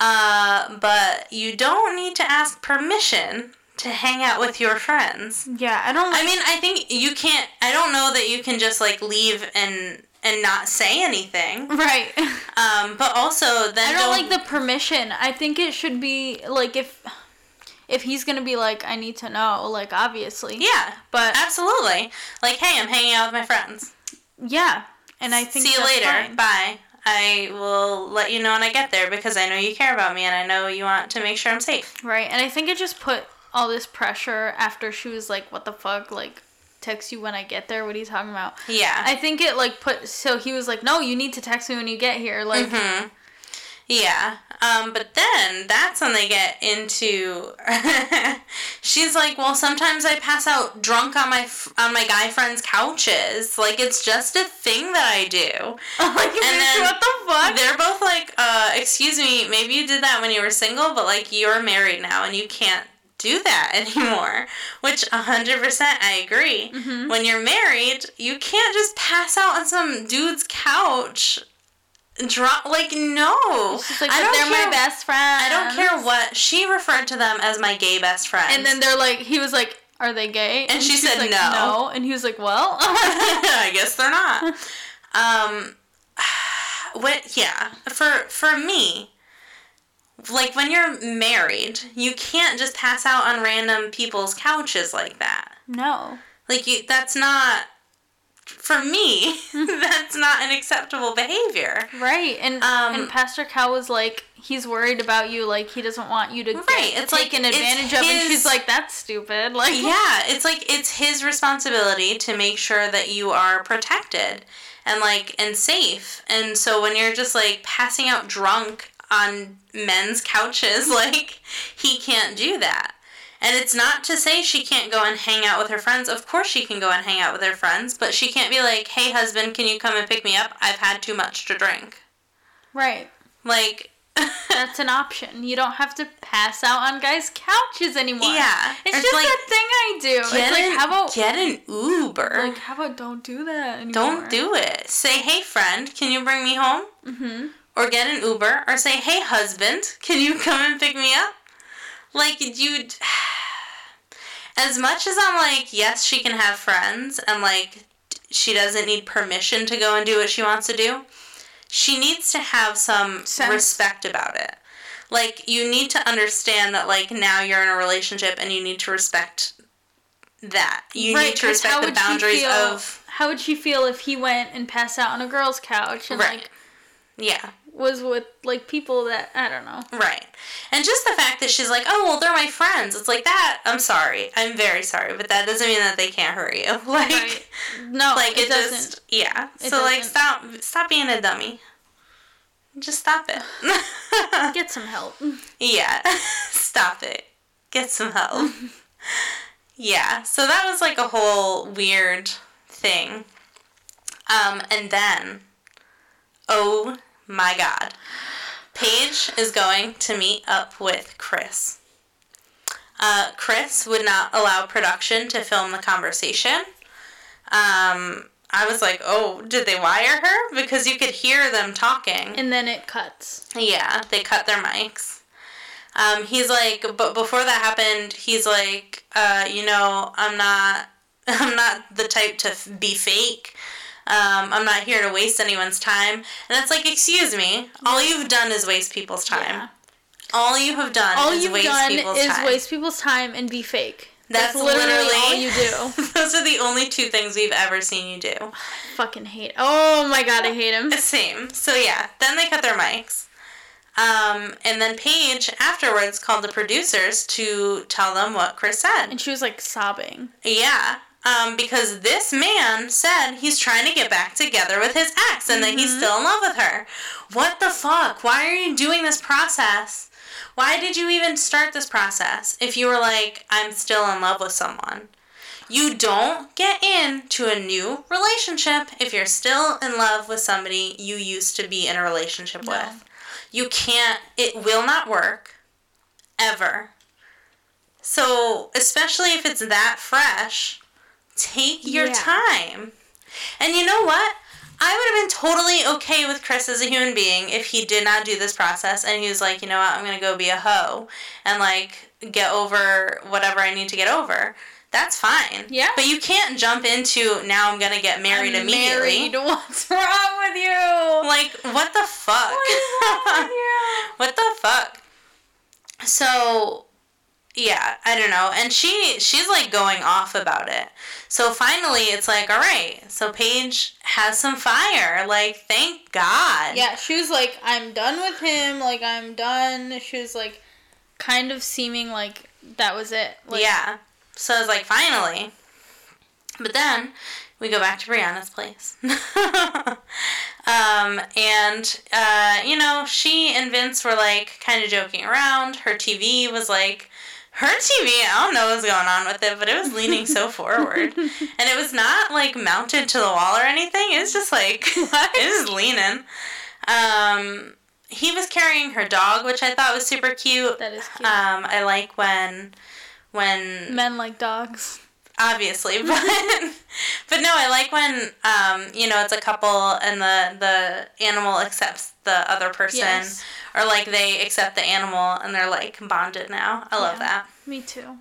Uh, but you don't need to ask permission to hang out with your friends. Yeah, I don't. Like, I mean, I think you can't. I don't know that you can just like leave and and not say anything. [laughs] right. Um, but also then I don't like the permission. I think it should be like if if he's gonna be like, I need to know, like obviously. yeah, But absolutely. Like, hey, I'm hanging out with my friends. yeah, and I think See you that's later. fine. Bye. I will let you know when I get there because I know you care about me and I know you want to make sure I'm safe. Right, and I think it just put all this pressure after she was like, "What the fuck?" Like, text you when I get there. What are you talking about? Yeah. I think it like put so he was like, "No, you need to text me when you get here." Like, hmm Yeah. Um, but then that's when they get into. [laughs] she's like, "Well, sometimes I pass out drunk on my f- on my guy friends' couches. Like it's just a thing that I do." [laughs] like And then what the fuck? They're both like, uh, excuse me, maybe you did that when you were single, but like you're married now and you can't do that [laughs] anymore. Which 100% I agree. Mm-hmm. When you're married, you can't just pass out on some dude's couch. Drunk, like, no. It's just like, I but don't they're care. my best friends. I don't care what. She referred to them as my gay best friends. And then they're like, he was like, "Are they gay?" And she she's said like, no. No, and he was like, "Well." [laughs] I guess they're not. [laughs] Um, what? Yeah, for for me, like when you're married, you can't just pass out on random people's couches like that. no. Like you, that's not. For me, [laughs] that's not an acceptable behavior. Right, and Um, and Pastor Cal was like, he's worried about you, like he doesn't want you to Right, get it's like, it's advantage of, and she's like, that's stupid. [laughs] Like, yeah, [laughs] it's like it's his responsibility to make sure that you are protected and like and safe. And so when you're just like passing out drunk on men's couches, like he can't do that. And it's not to say she can't go and hang out with her friends. Of course she can go and hang out with her friends, but she can't be like, "Hey husband, can you come and pick me up? I've had too much to drink." right. Like [laughs] That's an option. You don't have to pass out on guys' couches anymore. Yeah. it's Or just like, that thing I do. It's Get like, an, how about get an Uber? like how about don't do that anymore? Don't do it. Say, hey, friend, can you bring me home? Mm-hmm. Or get an Uber. Or say, hey, husband, can you come and pick me up? Like, you. As much as I'm like, yes, she can have friends, and like, she doesn't need permission to go and do what she wants to do, she needs to have some Sense. respect about it. Like, you need to understand that, like, now you're in a relationship and you need to respect that. You Right, need to respect the boundaries feel- of How would she feel if he went and passed out on a girl's couch and Right. like Yeah. Was with like people that I don't know. Right. And just the fact that she's like, oh, well, they're my friends. It's like that. I'm sorry. I'm very sorry. But that doesn't mean that they can't hurt you. [laughs] Like, Right. No, like it, it, doesn't. just, yeah. It so, like, doesn't. stop, stop being a dummy. Just stop it. [sighs] Get some help. yeah. [laughs] stop it. Get some help. [laughs] yeah. So that was like a whole weird thing. Um, and then, oh my god. Paige is going to meet up with Chris. Uh, Chris would not allow production to film the conversation. Um, I was like, oh, did they wire her? Because you could hear them talking. And then it cuts. Yeah, they cut their mics. Um, he's like, but before that happened, he's like, uh, you know, I'm not, [laughs] I'm not the type to f- be fake. Um, I'm not here to waste anyone's time. And it's like, excuse me, all you've done is waste people's time. Yeah. All you have done All is you've waste done people's is time. waste people's time and be fake. That's, That's, literally, literally all you do. [laughs] Those are the only two things we've ever seen you do. [sighs] Fucking hate. Oh my god, I hate him. [laughs] Same. So yeah, then they cut their mics. Um, and then Paige afterwards called the producers to tell them what Chris said. And she was like sobbing. Yeah. Um, because this man said he's trying to get back together with his ex and that he's still in love with her. What the fuck? Why are you doing this process? Why did you even start this process if you were like, I'm still in love with someone? You don't get into a new relationship if you're still in love with somebody you used to be in a relationship No. with. You can't, it will not work ever. So, especially if it's that fresh, take your Yeah. time. And you know what? I would have been totally okay with Chris as a human being if he did not do this process and he was like, you know what, I'm gonna go be a hoe and like get over whatever I need to get over. That's fine. Yeah. But you can't jump into now I'm gonna get married I'm immediately. Married. What's wrong with you? Like, what the fuck? What is wrong with you? [laughs] what the fuck? So, yeah, I don't know. And she she's like going off about it. So finally, it's like, all right. So Paige has some fire. Like, thank God. Yeah, she was like, I'm done with him. Like, I'm done. She was like, kind of seeming like that was it. Like, yeah. So I was like, finally. But then we go back to Brianna's place. [laughs] um, and, uh, you know, she and Vince were like kind of joking around. Her TV was like, her TV, I don't know what was going on with it, but it was leaning so [laughs] forward. And it was not like mounted to the wall or anything. It was just like, [laughs] it was leaning. Um, he was carrying her dog, which I thought was super cute. That is cute. Um, I like when when Men like dogs. obviously, [laughs] but but no, I like when um, you know it's a couple and the the animal accepts the other person, Yes. or like they accept the animal and they're like bonded now. I love Yeah. Me too.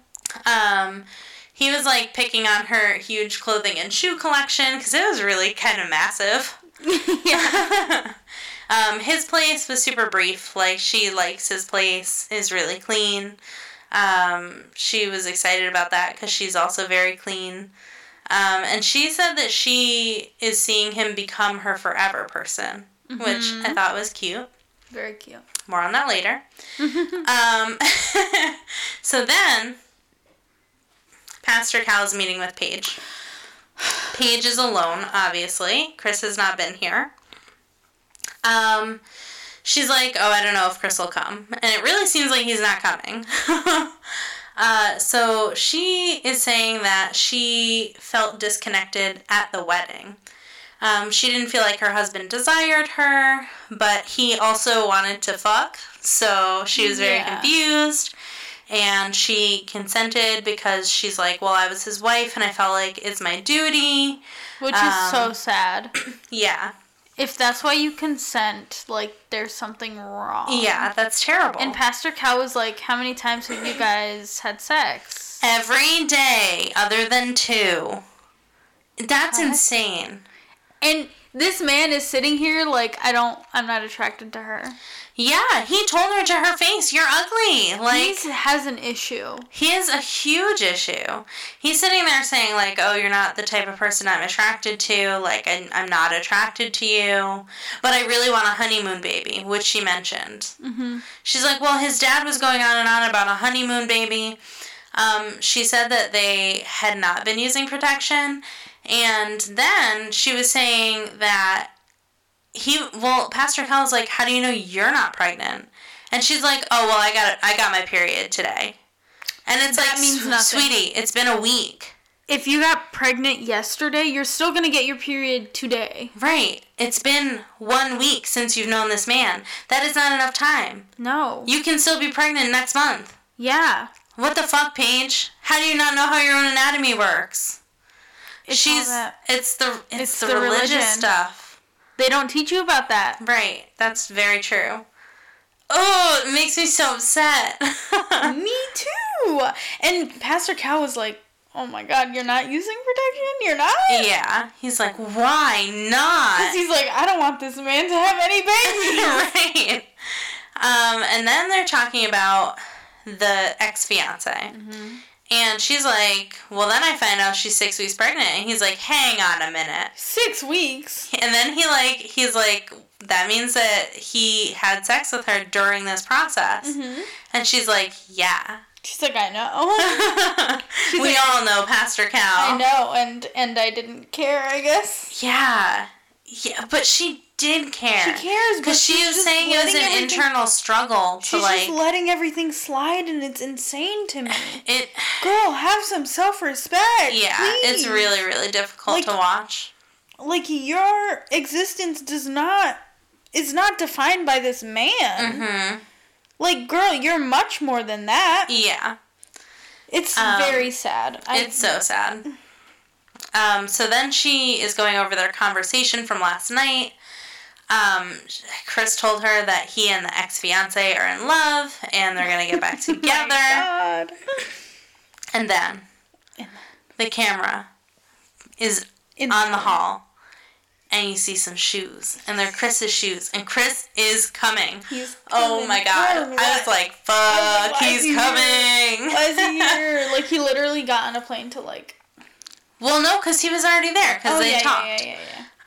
Um, he was like picking on her huge clothing and shoe collection because it was really kind of massive. [laughs] yeah. [laughs] um, his place was super brief. Like she likes his place is really clean. Um, she was excited about that because she's also very clean. Um, and she said that she is seeing him become her forever person, which I thought was cute. Very cute. More on that later. [laughs] um, [laughs] so then, Pastor Cal's meeting with Paige. Paige is alone, obviously. Chris has not been here. Um, she's like, oh, I don't know if Chris will come. And it really seems like he's not coming. [laughs] uh, so she is saying that she felt disconnected at the wedding. Um, she didn't feel like her husband desired her, but he also wanted to fuck. So she was very Yeah. confused. And she consented because she's like, well, I was his wife and I felt like it's my duty. Which is so Um, sad. Yeah. If that's why you consent, like there's something wrong. Yeah, that's terrible. And Pastor Cal was like, "How many times have you guys had sex?" Every day, other than two. That's What? insane. And this man is sitting here like I don't I'm not attracted to her. Yeah, he told her to her face, "You're ugly." Like he has an issue. he has a huge issue. He's sitting there saying like, "Oh, you're not the type of person I'm attracted to. Like, I'm, I'm not attracted to you, but I really want a honeymoon baby," which she mentioned. Mm-hmm. She's like, "Well, his dad was going on and on about a honeymoon baby." Um, she said that they had not been using protection, and then she was saying that he well pastor cal was like how do you know you're not pregnant and she's like oh well i got i got my period today and it's That like means nothing. sweetie it's been a week If you got pregnant yesterday, you're still gonna get your period today. right it's been one week since you've known this man that is not enough time No. you can still be pregnant next month yeah. what the fuck paige how do you not know how your own anatomy works It's she's all that. it's the it's, It's the, the religious religion. stuff They don't teach you about that. right that's very true oh it makes me so upset [laughs] Me too. And Pastor Cal was like, "Oh my God, you're not using protection. You're not." Yeah, he's like, why not?" Because he's like, I don't want this man to have any babies. [laughs] right. Um, and then they're talking about the ex fiance, Mm-hmm. And she's like, well, then I find out she's six weeks pregnant, and he's like, hang on a minute, Six weeks. and then he like, he's like. That means that he had sex with her during this process. Mm-hmm. And she's like, yeah. She's like, I know. [laughs] we like, all know Pastor Cal. I know, and and I didn't care. I guess Yeah. Yeah, but she did care. she cares but Because she was saying it was an internal struggle to She's like just letting everything slide, and it's insane to me. [sighs] it. [sighs] Girl, have some self-respect. Yeah, it's really really difficult Like- to watch. like your existence does not is not defined by this man. hmm Like, girl, you're much more than that. Yeah, It's Um, very sad. I- it's so sad. Um, so then she is going over their conversation from last night. Um, Chris told her that he and the ex fiance are in love and they're gonna get back [laughs] Oh My together. God. and then the camera is In- on the hall and you see some shoes and they're Chris's shoes and Chris is coming. He's Oh my god. Girl, I was like, fuck, was like, he's he here? coming. Why is he here? [laughs] Like he literally got on a plane to like. Well, no, because he was already there because oh they yeah, talked. yeah, yeah, yeah,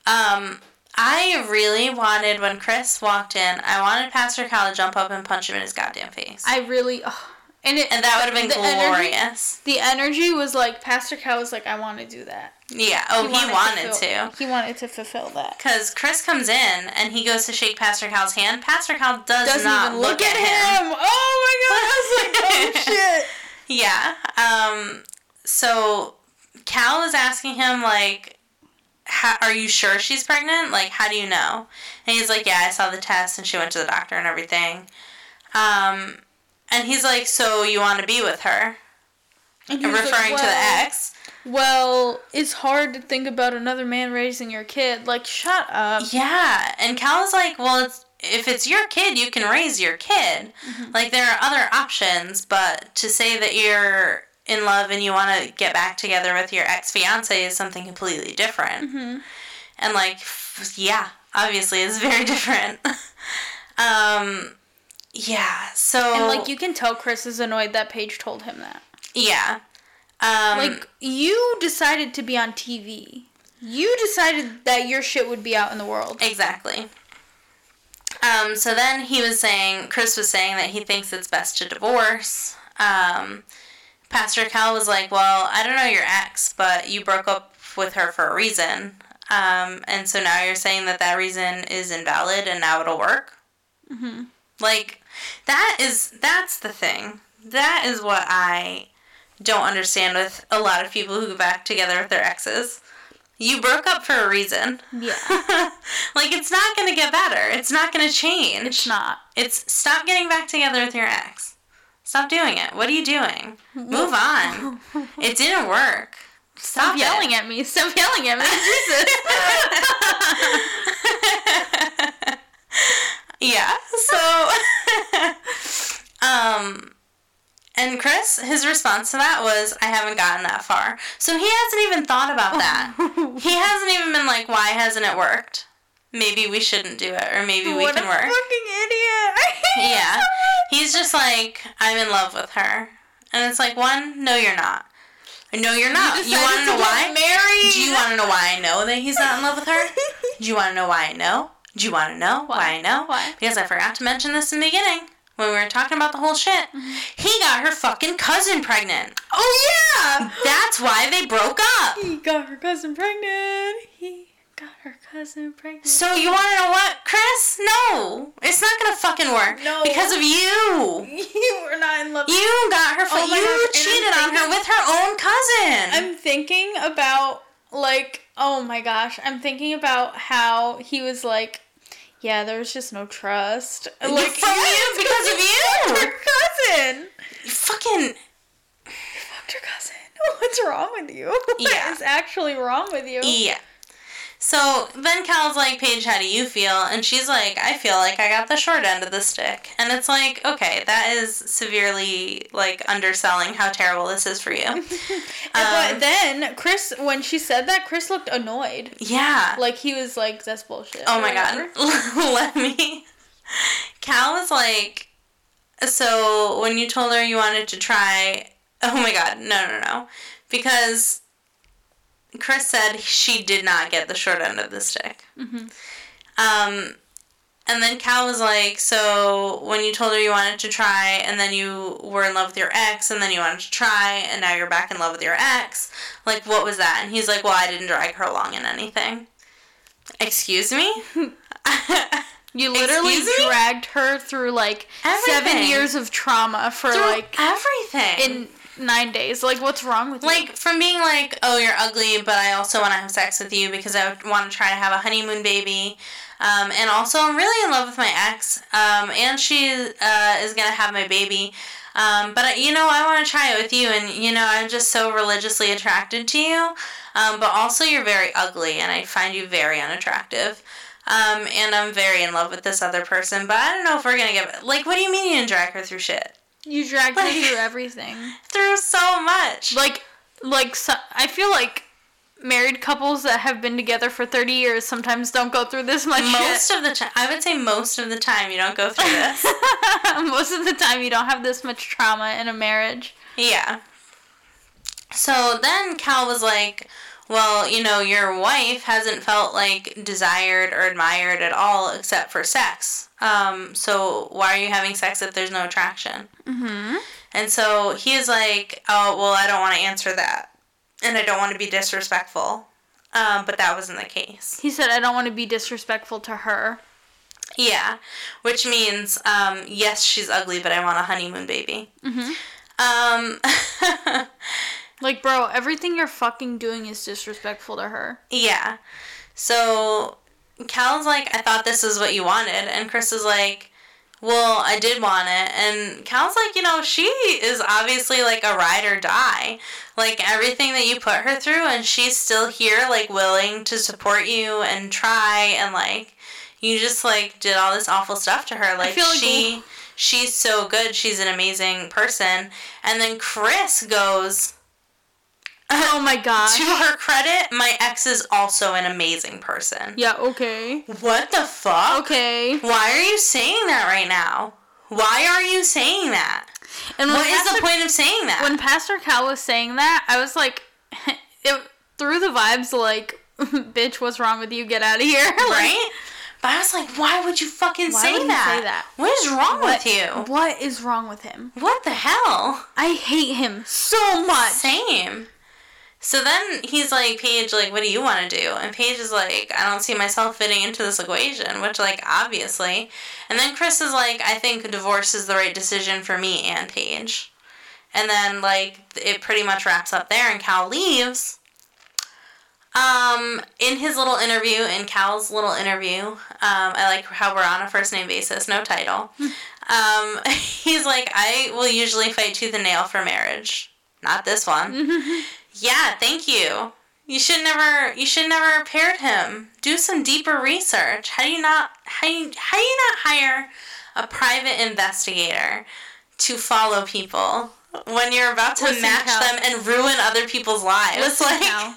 yeah. Um, I really wanted when Chris walked in, I wanted Pastor Cal to jump up and punch him in his goddamn face. I really. Oh. And it. and that would have been the energy- glorious. the energy was like Pastor Cal was like, I want to do that. Yeah. Oh, he, wanted, fulfill- to. He wanted to fulfill that. Because Chris comes in and he goes to shake Pastor Cal's hand. Pastor Cal does Doesn't not even look, at him. Oh my god! I was like, oh [laughs] shit. Yeah. Um. So Cal is asking him like, "Are you sure she's pregnant? Like, how do you know?" And he's like, "Yeah, I saw the test, and she went to the doctor and everything." Um, and he's like, "So you want to be with her?" And he was like, referring to the ex. Well, it's hard to think about another man raising your kid. Like, shut up. Yeah, and Cal is like, "Well, it's." If it's your kid, you can raise your kid. Mm-hmm. Like, there are other options, but to say that you're in love and you want to get back together with your ex fiance is something completely different. hmm and like yeah obviously it's very [laughs] different um yeah so And like, you can tell Chris is annoyed that Paige told him that. yeah um Like, you decided to be on TV. You decided that your shit would be out in the world. exactly um so then he was saying chris was saying that he thinks it's best to divorce um pastor cal was like well i don't know your ex but you broke up with her for a reason um and so now you're saying that that reason is invalid and now it'll work hmm Like that is that's the thing. That is what I don't understand with a lot of people who go back together with their exes. You broke up for a reason. Yeah. [laughs] like it's not going to get better. It's not going to change. It's not. It's stop getting back together with your ex. Stop doing it. What are you doing? Move [laughs] on. It didn't work. Stop Stop it. yelling at me. Stop yelling at me. [laughs] Jesus. [laughs] yeah. So, um, and Chris, his response to that was, I haven't gotten that far. So he hasn't even thought about that. he hasn't even been like, why hasn't it worked? Maybe we shouldn't do it, or maybe we what can work. What a fucking idiot. [laughs] Yeah. He's just like, I'm in love with her. And it's like, one, no, you're not. No, you're not. You, decided want to know why? Married. Do you want to know why I know that he's not in love with her? [laughs] Do you want to know why I know? Do you want to know why, I know? Why? Because I forgot to mention this in the beginning when we were talking about the whole shit. Mm-hmm. He got her fucking cousin pregnant. Oh yeah. That's why they broke up. He got her cousin pregnant. He got her cousin pregnant. So you want to know what, Chris? No, it's not gonna fucking work. No. because of you. [laughs] you were not in love. You got her. Oh you cheated on her with her own cousin. I'm thinking about like oh my gosh, I'm thinking about how he was like, yeah, there was just no trust. Like from you [laughs] because of you. Her cousin. You fucking You Fucked her cousin. [laughs] What's wrong with you? Yeah. What is actually wrong with you? yeah. So then Cal's like, Paige, how do you feel? And she's like, I feel like I got the short end of the stick. And it's like, okay, that is severely like underselling how terrible this is for you. [laughs] Um, but then Chris, when she said that, Chris looked annoyed. yeah. Like he was like, "That's bullshit." Oh my whatever. god. [laughs] Let me. [laughs] Cal was like, so when you told her you wanted to try. Oh my god. No, no, no. Because Chris said she did not get the short end of the stick. Mhm. Um, and then Cal was like, so when you told her you wanted to try, and then you were in love with your ex, and then you wanted to try, and now you're back in love with your ex, like, what was that? And he's like, well, I didn't drag her along in anything. Excuse me? [laughs] You literally Excuse me? dragged her through like seven years of trauma for Through like everything. in nine days. Like, what's wrong with you? like from being like, oh, you're ugly, but I also want to have sex with you because I want to try to have a honeymoon baby, um, and also I'm really in love with my ex, um, and she uh, is gonna have my baby. Um, but you know, I want to try it with you, and you know, I'm just so religiously attracted to you. Um, but also, you're very ugly, and I find you very unattractive. Um, and I'm very in love with this other person, but I don't know if we're gonna get like. What do you mean you didn't drag her through shit? You dragged like- her through everything. [laughs] Through so much. Like, like so, I feel like married couples that have been together for thirty years sometimes don't go through this much most of the time, I would say most of the time you don't go through [laughs] this. most of the time, you don't have this much trauma in a marriage. yeah. So then Cal was like, "Well, you know, your wife hasn't felt like desired or admired at all except for sex. Um, so why are you having sex if there's no attraction?" Mm-hmm. And so he is like, "Oh, well, I don't want to answer that, and I don't want to be disrespectful." Um, but that wasn't the case. He said, "I don't want to be disrespectful to her." Yeah, which means um, yes, she's ugly, but I want a honeymoon baby. Mm-hmm. Um, [laughs] Like, bro, everything you're fucking doing is disrespectful to her. yeah. So Cal's like, I thought this is what you wanted, and Chris is like, Well, I did want it, and Cal's like, you know, she is obviously like a ride or die. Like everything that you put her through, and she's still here, like willing to support you and try, and like you just like did all this awful stuff to her. Like, like she. She's so good. She's an amazing person. And then Chris goes, [laughs] Oh my god. to her credit, my ex is also an amazing person. Yeah, okay. What the fuck? Okay. Why are you saying that right now? Why are you saying that? And What is Pastor, the point of saying that? when Pastor Cal was saying that, I was like, [laughs] it through the vibes like, [laughs] bitch, what's wrong with you? Get out of here. Like, right? But I was like, why would you fucking Why say, would that? say that? What is wrong what, with you? What is wrong with him? What the hell? I hate him so much. Same. So then he's like, Paige, like, what do you want to do? And Paige is like, I don't see myself fitting into this equation, which, like, obviously. And then Chris is like, I think divorce is the right decision for me and Paige. And then, like, it pretty much wraps up there, and Cal leaves. Um, in his little interview, in Cal's little interview, um, I like how we're on a first name basis, no title. um, [laughs] he's like, I will usually fight tooth and nail for marriage. Not this one. [laughs] Yeah, thank you. You should never you should never have paired him. Do some deeper research. How do you not how you, how do you not hire a private investigator to follow people when you're about to Listen, match them and ruin other people's lives. Listen, like [laughs]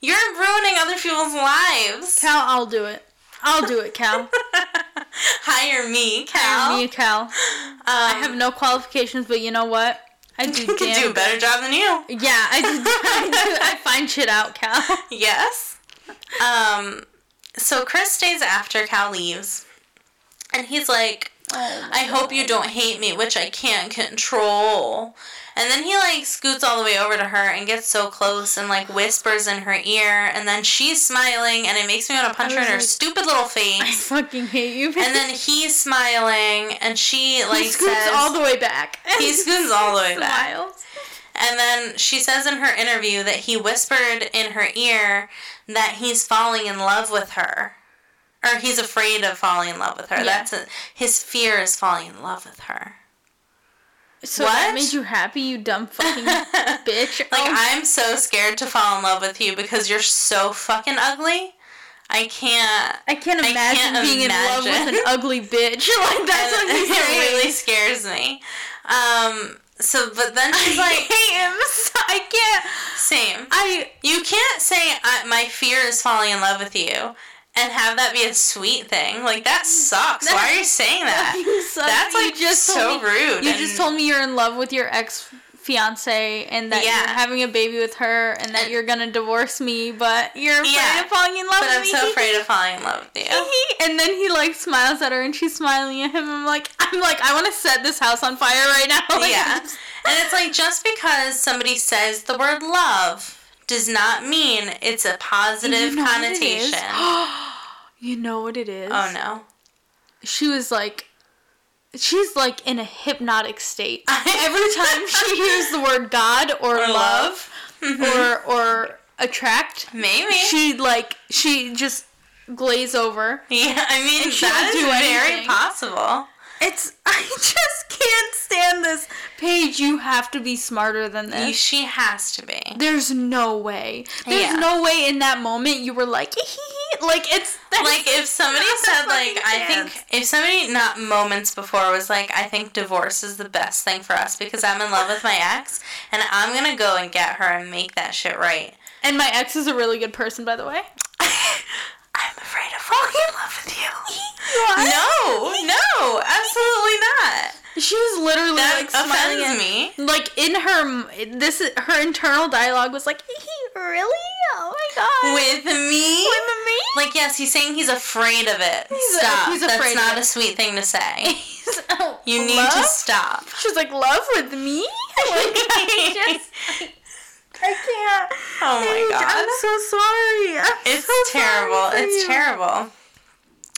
you're ruining other people's lives. Cal, I'll do it. I'll do it, Cal. [laughs] Hire me, Cal. Hire me, Cal. Um, I have no qualifications, but you know what? I [laughs] do damn do a better job than you. Yeah, I do. [laughs] I, do, I [laughs] find shit out, Cal. Yes. Um. So Chris stays after Cal leaves, and he's like, Oh I hope you don't hate me, which I can't control. And then he like scoots all the way over to her and gets so close and like whispers in her ear, and then she's smiling, and it makes me want to punch her in was her stupid little face. I fucking hate you. And then he's smiling, and she like he scoots says, all the way back. [laughs] He scoots all the way back. Smiles. and then she says in her interview that he whispered in her ear that he's falling in love with her. Or he's afraid of falling in love with her. Yeah. That's a, his fear is falling in love with her. So that What? made you happy, you dumb [laughs] fucking bitch. Like Oh, I'm so scared to fall in love with you because you're so fucking ugly. I can't. I can't I imagine can't being in love with an ugly bitch. [laughs] Like [laughs] that's what it really scares me. Um. So, but then she's I like, hate him. So I can't. same. I You can't say I, my fear is falling in love with you and have that be a sweet thing. Like that mm. sucks. Why are you [laughs] saying that? [laughs] You. That's You like just so me- rude. You and- just told me you're in love with your ex fiance and that Yeah. you're having a baby with her and that you're gonna divorce me, but you're afraid Yeah. of falling in love But with I'm me. so afraid of falling in love with you. [laughs] and then he like smiles at her and she's smiling at him. I'm like, I'm like, I want to set this house on fire right now. Like, yeah. And it's like just because somebody says the word love does not mean it's a positive You know what it is? connotation. [gasps] you know what it is? Oh no. She was like, she's like in a hypnotic state. [laughs] Every time she hears the word God or, Or love, Mhm. or [laughs] or attract, Maybe. she like she just glaze over. yeah, I mean that is very possible. It's [laughs] I just can't stand this. Paige, you have to be smarter than this. She has to be. There's no way. There's Yeah. no way in that moment you were like, [laughs] like it's like if somebody said like I think if somebody not moments before was like I think divorce is the best thing for us because I'm in love with my ex and I'm gonna go and get her and make that shit right. And my ex is a really good person, by the way. [laughs] I'm afraid of falling in love with you. [laughs] What? No, no, absolutely not. She was literally That like smiling at me. Like in her this her internal dialogue was like, really? Oh my god. With me? With me? Like yes, he's saying he's afraid of it. He's a- stop. he's That's not a sweet thing to say. [laughs] Oh, You need love? to stop. She's like, love with me? [laughs] Like, I just, I can't. Oh my Paige, God. I'm so sorry. I'm It's so terrible. for It's terrible.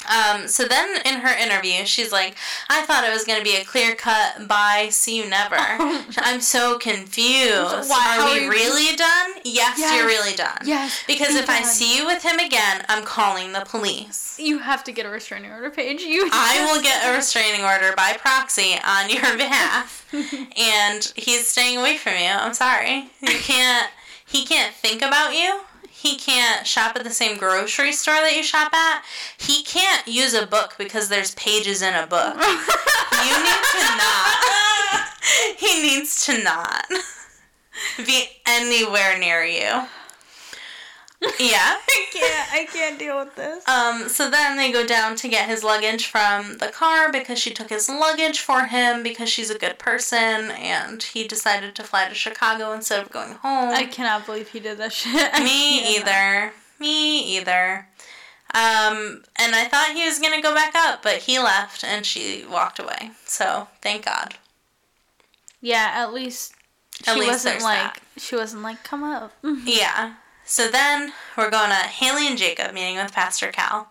Um, so then in her interview, she's like, I thought it was going to be a clear cut bye, see you never. [laughs] I'm so confused. Why- are are we you- really done? Yes, Yes. you're really done. Yes, Because be if I see you with him again, I'm calling the police. You have to get a restraining order, Paige. You. I will get a restraining order by proxy on your [laughs] behalf. [laughs] and he's staying away from you. I'm sorry. You can't he can't think about you. He can't shop at the same grocery store that you shop at. He can't use a book because there's pages in a book. You need to not. [laughs] He needs to not be anywhere near you. Yeah. [laughs] I can't. I can't deal with this. Um, so then they go down to get his luggage from the car because she took his luggage for him because she's a good person and he decided to fly to Chicago instead of going home. I cannot believe he did that shit. Me [laughs] either. Me either. Um, and I thought he was gonna go back up, but he left and she walked away. So thank God. Yeah, at least she At least wasn't like that. she wasn't like come up. [laughs] Yeah. So then we're going to Haley and Jacob meeting with Pastor Cal.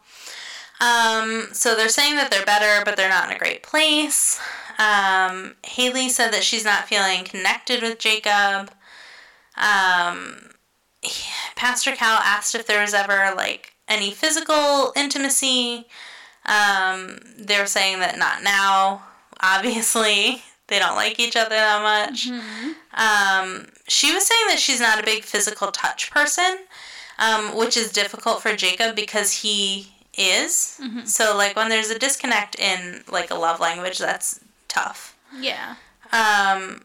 Um, so they're saying that they're better, but they're not in a great place. Um, Haley said that she's not feeling connected with Jacob. Um, he- Pastor Cal asked if there was ever like any physical intimacy. Um, they're saying that not now. [laughs] Obviously, they don't like each other that much. Um, she was saying that she's not a big physical touch person, um, which is difficult for Jacob because he is. So like when there's a disconnect in like a love language, that's tough. Yeah. Um,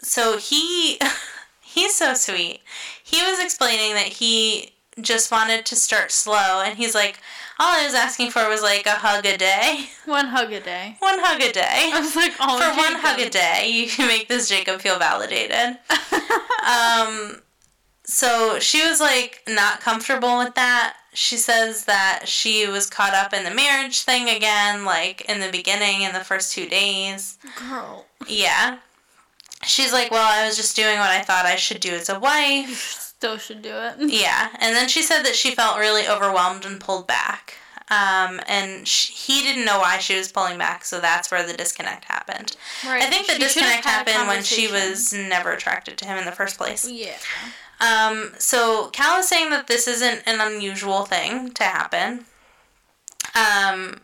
so he [laughs] he's so sweet. He was explaining that he just wanted to start slow and he's like all I was asking for was like a hug a day. [laughs] One hug a day. One hug a day. I was like, oh, For one hug a day, you can make this Jacob feel validated. [laughs] um so she was like not comfortable with that. She says that she was caught up in the marriage thing again, like in the beginning in the first two days. Girl, Yeah. She's like, Well, I was just doing what I thought I should do as a wife. [laughs] still should do it. [laughs] Yeah. And then she said that she felt really overwhelmed and pulled back. Um, and sh he didn't know why she was pulling back, so that's where the disconnect happened. Right. I think the She disconnect happened when she was never attracted to him in the first place. Yeah. Um, so Cal is saying that this isn't an unusual thing to happen. Um,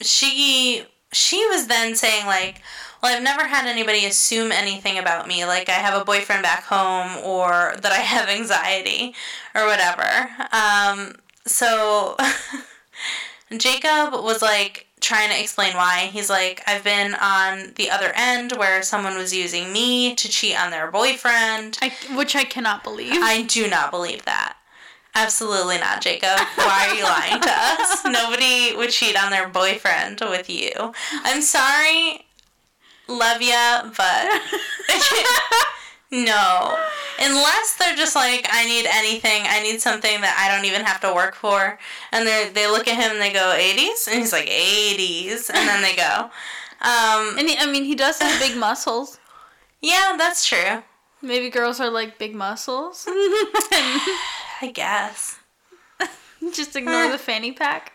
she she was then saying like, well, I've never had anybody assume anything about me, like I have a boyfriend back home or that I have anxiety or whatever. Um, so [laughs] Jacob was like trying to explain why. He's like, I've been on the other end where someone was using me to cheat on their boyfriend. I, which I cannot believe. I do not believe that. Absolutely not, Jacob. Why are you lying to us? [laughs] Nobody would cheat on their boyfriend with you. I'm sorry. Love ya, but [laughs] no. Unless they're just like, I need anything, I need something that I don't even have to work for. And they they look at him and they go, 80s? And he's like, 80s. And then they go. Um, and he, I mean, he does have big muscles. [laughs] yeah, that's true. Maybe girls are like big muscles. [laughs] I guess. Just ignore the fanny pack.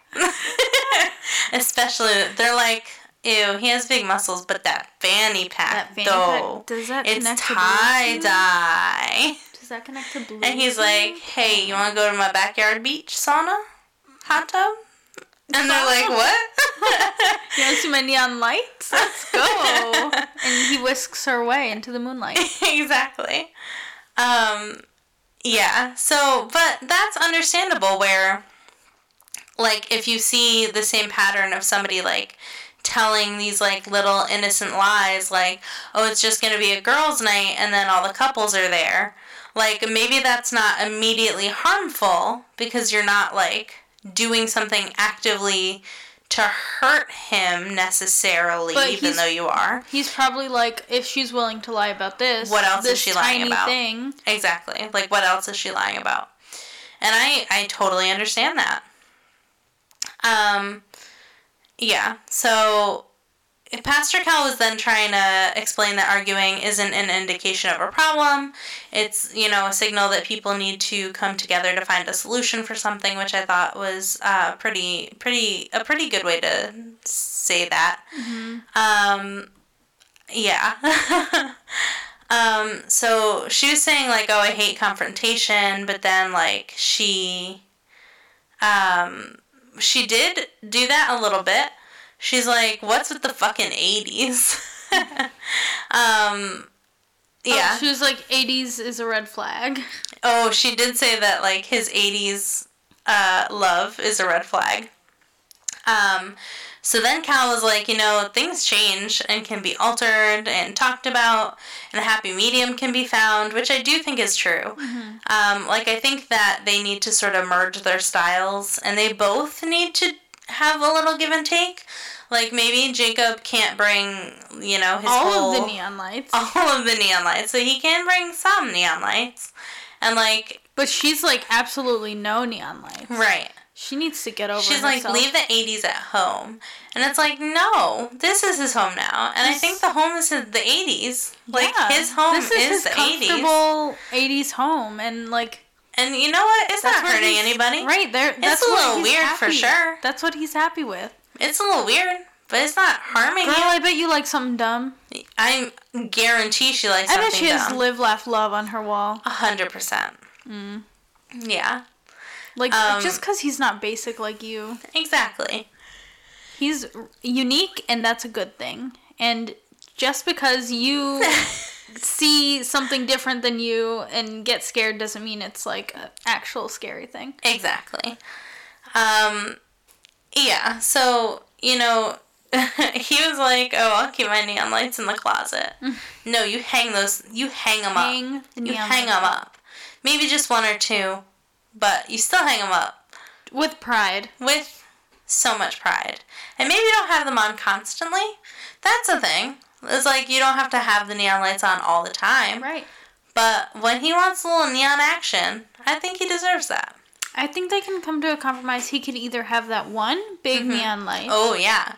Especially, they're like, ew, he has big muscles, but that fanny pack, That fanny though, pack, does that it's connect tie dye. Does that connect to blue? And he's like, hey, you want to go to my backyard beach sauna? Hot tub? And they're like, what? [laughs] You want to see my neon lights? Let's go. [laughs] and he whisks her away into the moonlight. [laughs] exactly. Um, yeah. So, but that's understandable. Where, like, if you see the same pattern of somebody like telling these like little innocent lies, like, oh, it's just gonna be a girls' night, and then all the couples are there. Like, maybe that's not immediately harmful because you're not like doing something actively to hurt him necessarily, But even though you are. He's probably like, if she's willing to lie about this, What else is she lying about? Thing, Exactly. Like, what else is she lying about? And I, I totally understand that. Um, yeah. So, Pastor Cal was then trying to explain that arguing isn't an indication of a problem. It's, you know, a signal that people need to come together to find a solution for something, which I thought was uh, pretty, pretty, a pretty good way to say that. Um, yeah. [laughs] um, so she was saying like, "Oh, I hate confrontation," but then like she, um, she did do that a little bit. She's like, "What's with the fucking '80s?" [laughs] um, yeah. Oh, she was like, 80s is a red flag. Oh, she did say that like his '80s uh, love is a red flag. Um, so then Cal was like, you know, things change and can be altered and talked about, and a happy medium can be found, which I do think is true. Um, like I think that they need to sort of merge their styles, and they both need to have a little give and take. Like maybe Jacob can't bring, you know, his All whole of the neon lights. [laughs] all of the neon lights, so he can bring some neon lights, and like But she's like, absolutely no neon lights. right. She needs to get over She's like, leave the 80s at home. And it's like, no, this is his home now. And I think the home is the 80s. Like, Yeah. his home this is, is, his the 80s. comfortable 80s home. And like, And you know what? It's not hurting anybody. Right there. That's a little weird for sure. That's what he's happy with. It's a little weird, but it's not harming Girl, I bet you like something dumb. I guarantee she likes I something bet she has live, laugh, love on her wall. A hundred percent. Mm. Yeah, Like, Um, just because he's not basic like you. exactly. He's unique, and that's a good thing. And just because you [laughs] see something different than you and get scared doesn't mean it's like an actual scary thing. Exactly. Um, yeah, so, you know, [laughs] he was like, "Oh, I'll keep my neon lights in the closet." no, you hang those. You hang them Hang up. the You hang them up. Maybe just one or two, but you still hang them up With pride. with so much pride. And maybe you don't have them on constantly. That's a thing. It's like you don't have to have the neon lights on all the time. Right. But when he wants a little neon action, I think he deserves that. I think they can come to a compromise. He could either have that one big neon light, Oh yeah.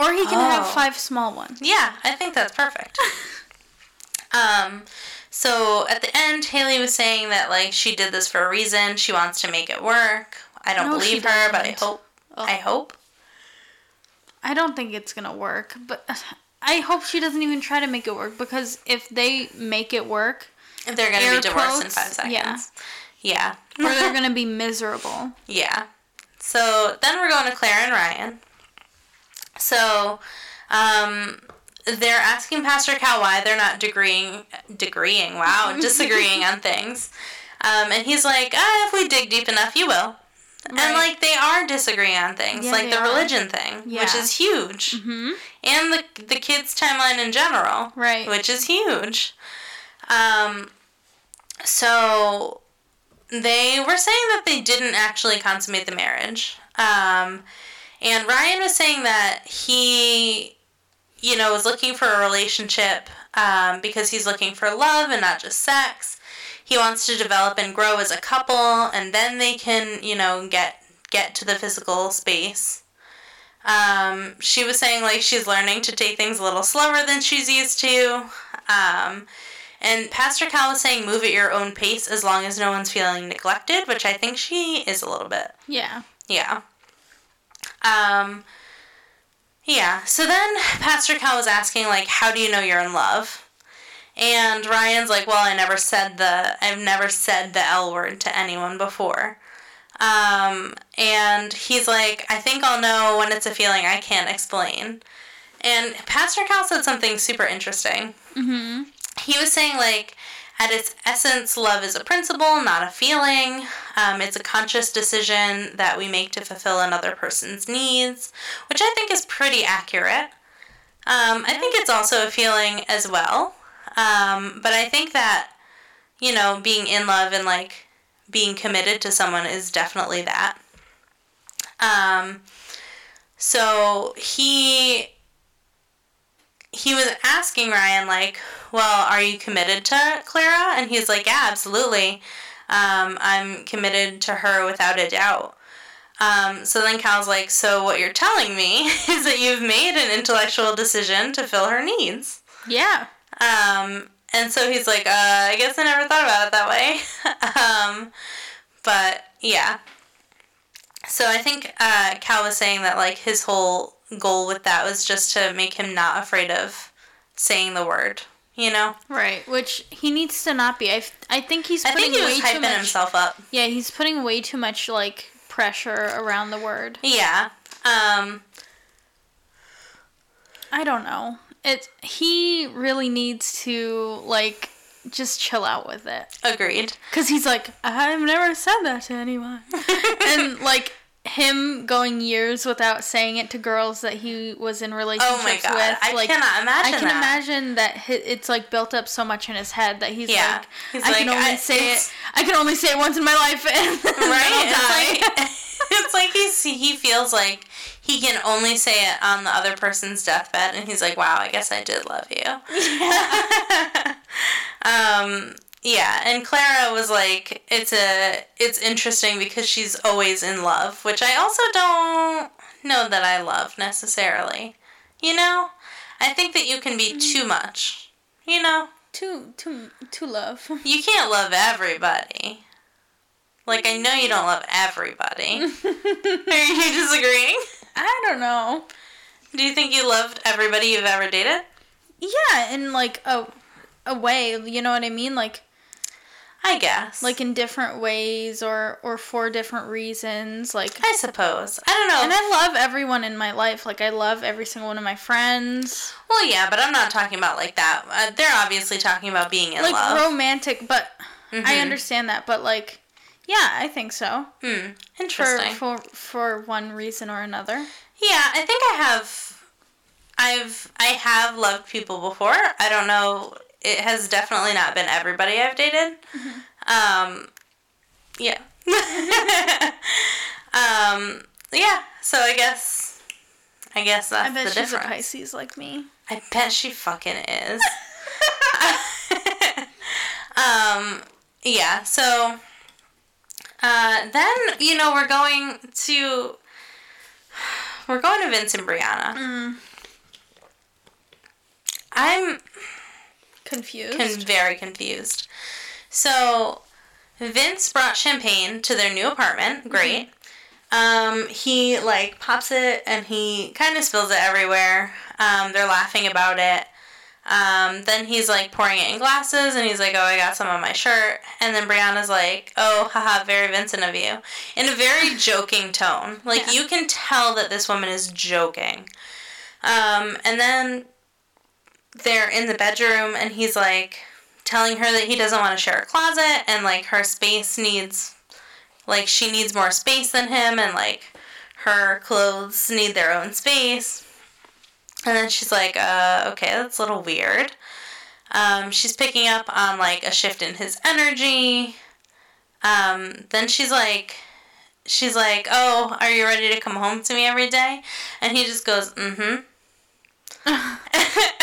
or he can have Oh. five small ones. Yeah, I think that's perfect. [laughs] um, so at the end, Haley was saying that like she did this for a reason. She wants to make it work. I don't No, believe her, but I hope. Ugh. I hope. I don't think it's gonna work, but I hope she doesn't even try to make it work because if they make it work, If they're gonna be divorced in five seconds. yeah. Yeah. or they're [laughs] gonna be miserable. Yeah. So then we're going to Claire and Ryan. So, um, they're asking Pastor Cal why they're not agreeing, agreeing, wow, [laughs] disagreeing on things. Um, and he's like, ah, if we dig deep enough, you will. And like they are disagreeing on things, Yeah, like the are. religion thing, which is huge, Hmm. and the the kids' timeline in general, Right. which is huge. Um, so they were saying that they didn't actually consummate the marriage. Um, and Ryan was saying that he, you know, is looking for a relationship um, because he's looking for love and not just sex. He wants to develop and grow as a couple, and then they can, you know, get get to the physical space. Um, she was saying like she's learning to take things a little slower than she's used to. Um, and Pastor Cal was saying move at your own pace as long as no one's feeling neglected, which I think she is a little bit. Yeah. Yeah. Um, yeah. So then Pastor Cal was asking, like, how do you know you're in love? And Ryan's like, well, I never said the, I've never said the L word to anyone before. Um, and he's like, I think I'll know when it's a feeling I can't explain. And Pastor Cal said something super interesting. Mm-hmm. He was saying, like, at its essence, love is a principle, not a feeling. Um, it's a conscious decision that we make to fulfill another person's needs, which I think is pretty accurate. Um, I think it's also a feeling as well. Um, but I think that, you know, being in love and like being committed to someone is definitely that. Um, so he he was asking Ryan like, "Well, are you committed to Clara?" And he's like, "Yeah, absolutely. Um, I'm committed to her without a doubt." Um, so then Cal's like, "So what you're telling me [laughs] is that you've made an intellectual decision to fill her needs." Yeah. Um, and so he's like, uh, "I guess I never thought about it that way." [laughs] um, but yeah. So I think uh, Cal was saying that like his whole goal with that was just to make him not afraid of saying the word. You know, Right. Which he needs to not be. I, I think he's I think he was hyping much. himself up. Yeah, he's putting way too much like pressure around the word. Yeah. Um. I don't know. It he really needs to like just chill out with it. Agreed. Cuz he's like, I've never said that to anyone. [laughs] and like him going years without saying it to girls that he was in relationships Oh my god! with I like cannot imagine I can that. imagine that it's like built up so much in his head that he's Yeah. like, He's I like, can only I- say it. I can only say it once in my life, and [laughs] right? I'll die. It's like [laughs] it's like he's he feels like he can only say it on the other person's deathbed, and he's like, "Wow, I guess I did love you." [laughs] um. Yeah, and Clara was like, "It's a, it's interesting because she's always in love, which I also don't know that I love necessarily. You know, I think that you can be mm. too much. You know, too, too, too love. [laughs] you can't love everybody. Like I know you don't love everybody. [laughs] Are you disagreeing? I don't know. Do you think you loved everybody you've ever dated? Yeah, in like a a way, you know what I mean? Like I guess. like in different ways or or for different reasons. Like I suppose. I don't know. and I love everyone in my life. Like I love every single one of my friends. well, yeah, but I'm not talking about like that. Uh, they're obviously talking about being in like love. romantic, but I Mhm. understand that. But like, yeah, I think so. hmm. For for for one reason or another. Yeah, I think I have I've I have loved people before. I don't know. It has definitely not been everybody I've dated. Um, yeah. [laughs] um, yeah. So I guess I guess that's I bet the she's difference. a Pisces like me. I bet she fucking is. [laughs] um, yeah, so uh, then you know we're going to we're going to Vince and Briana. Mm. I'm Confused. con- very confused. So Vince brought champagne to their new apartment. Great. Um, he like pops it and he kind of spills it everywhere. Um, they're laughing about it. Um, then he's like pouring it in glasses and he's like, "Oh, I got some on my shirt." And then Briana's like, "Oh, haha, very Vincent of you," in a very [laughs] joking tone. Like Yeah. you can tell that this woman is joking. Um, and then they're in the bedroom and he's like telling her that he doesn't want to share a closet and like her space needs like she needs more space than him and like her clothes need their own space. And then she's like uh okay that's a little weird. Um she's picking up on like a shift in his energy. Um then she's like she's like oh are you ready to come home to me every day? And he just goes mm-hmm [laughs] [laughs]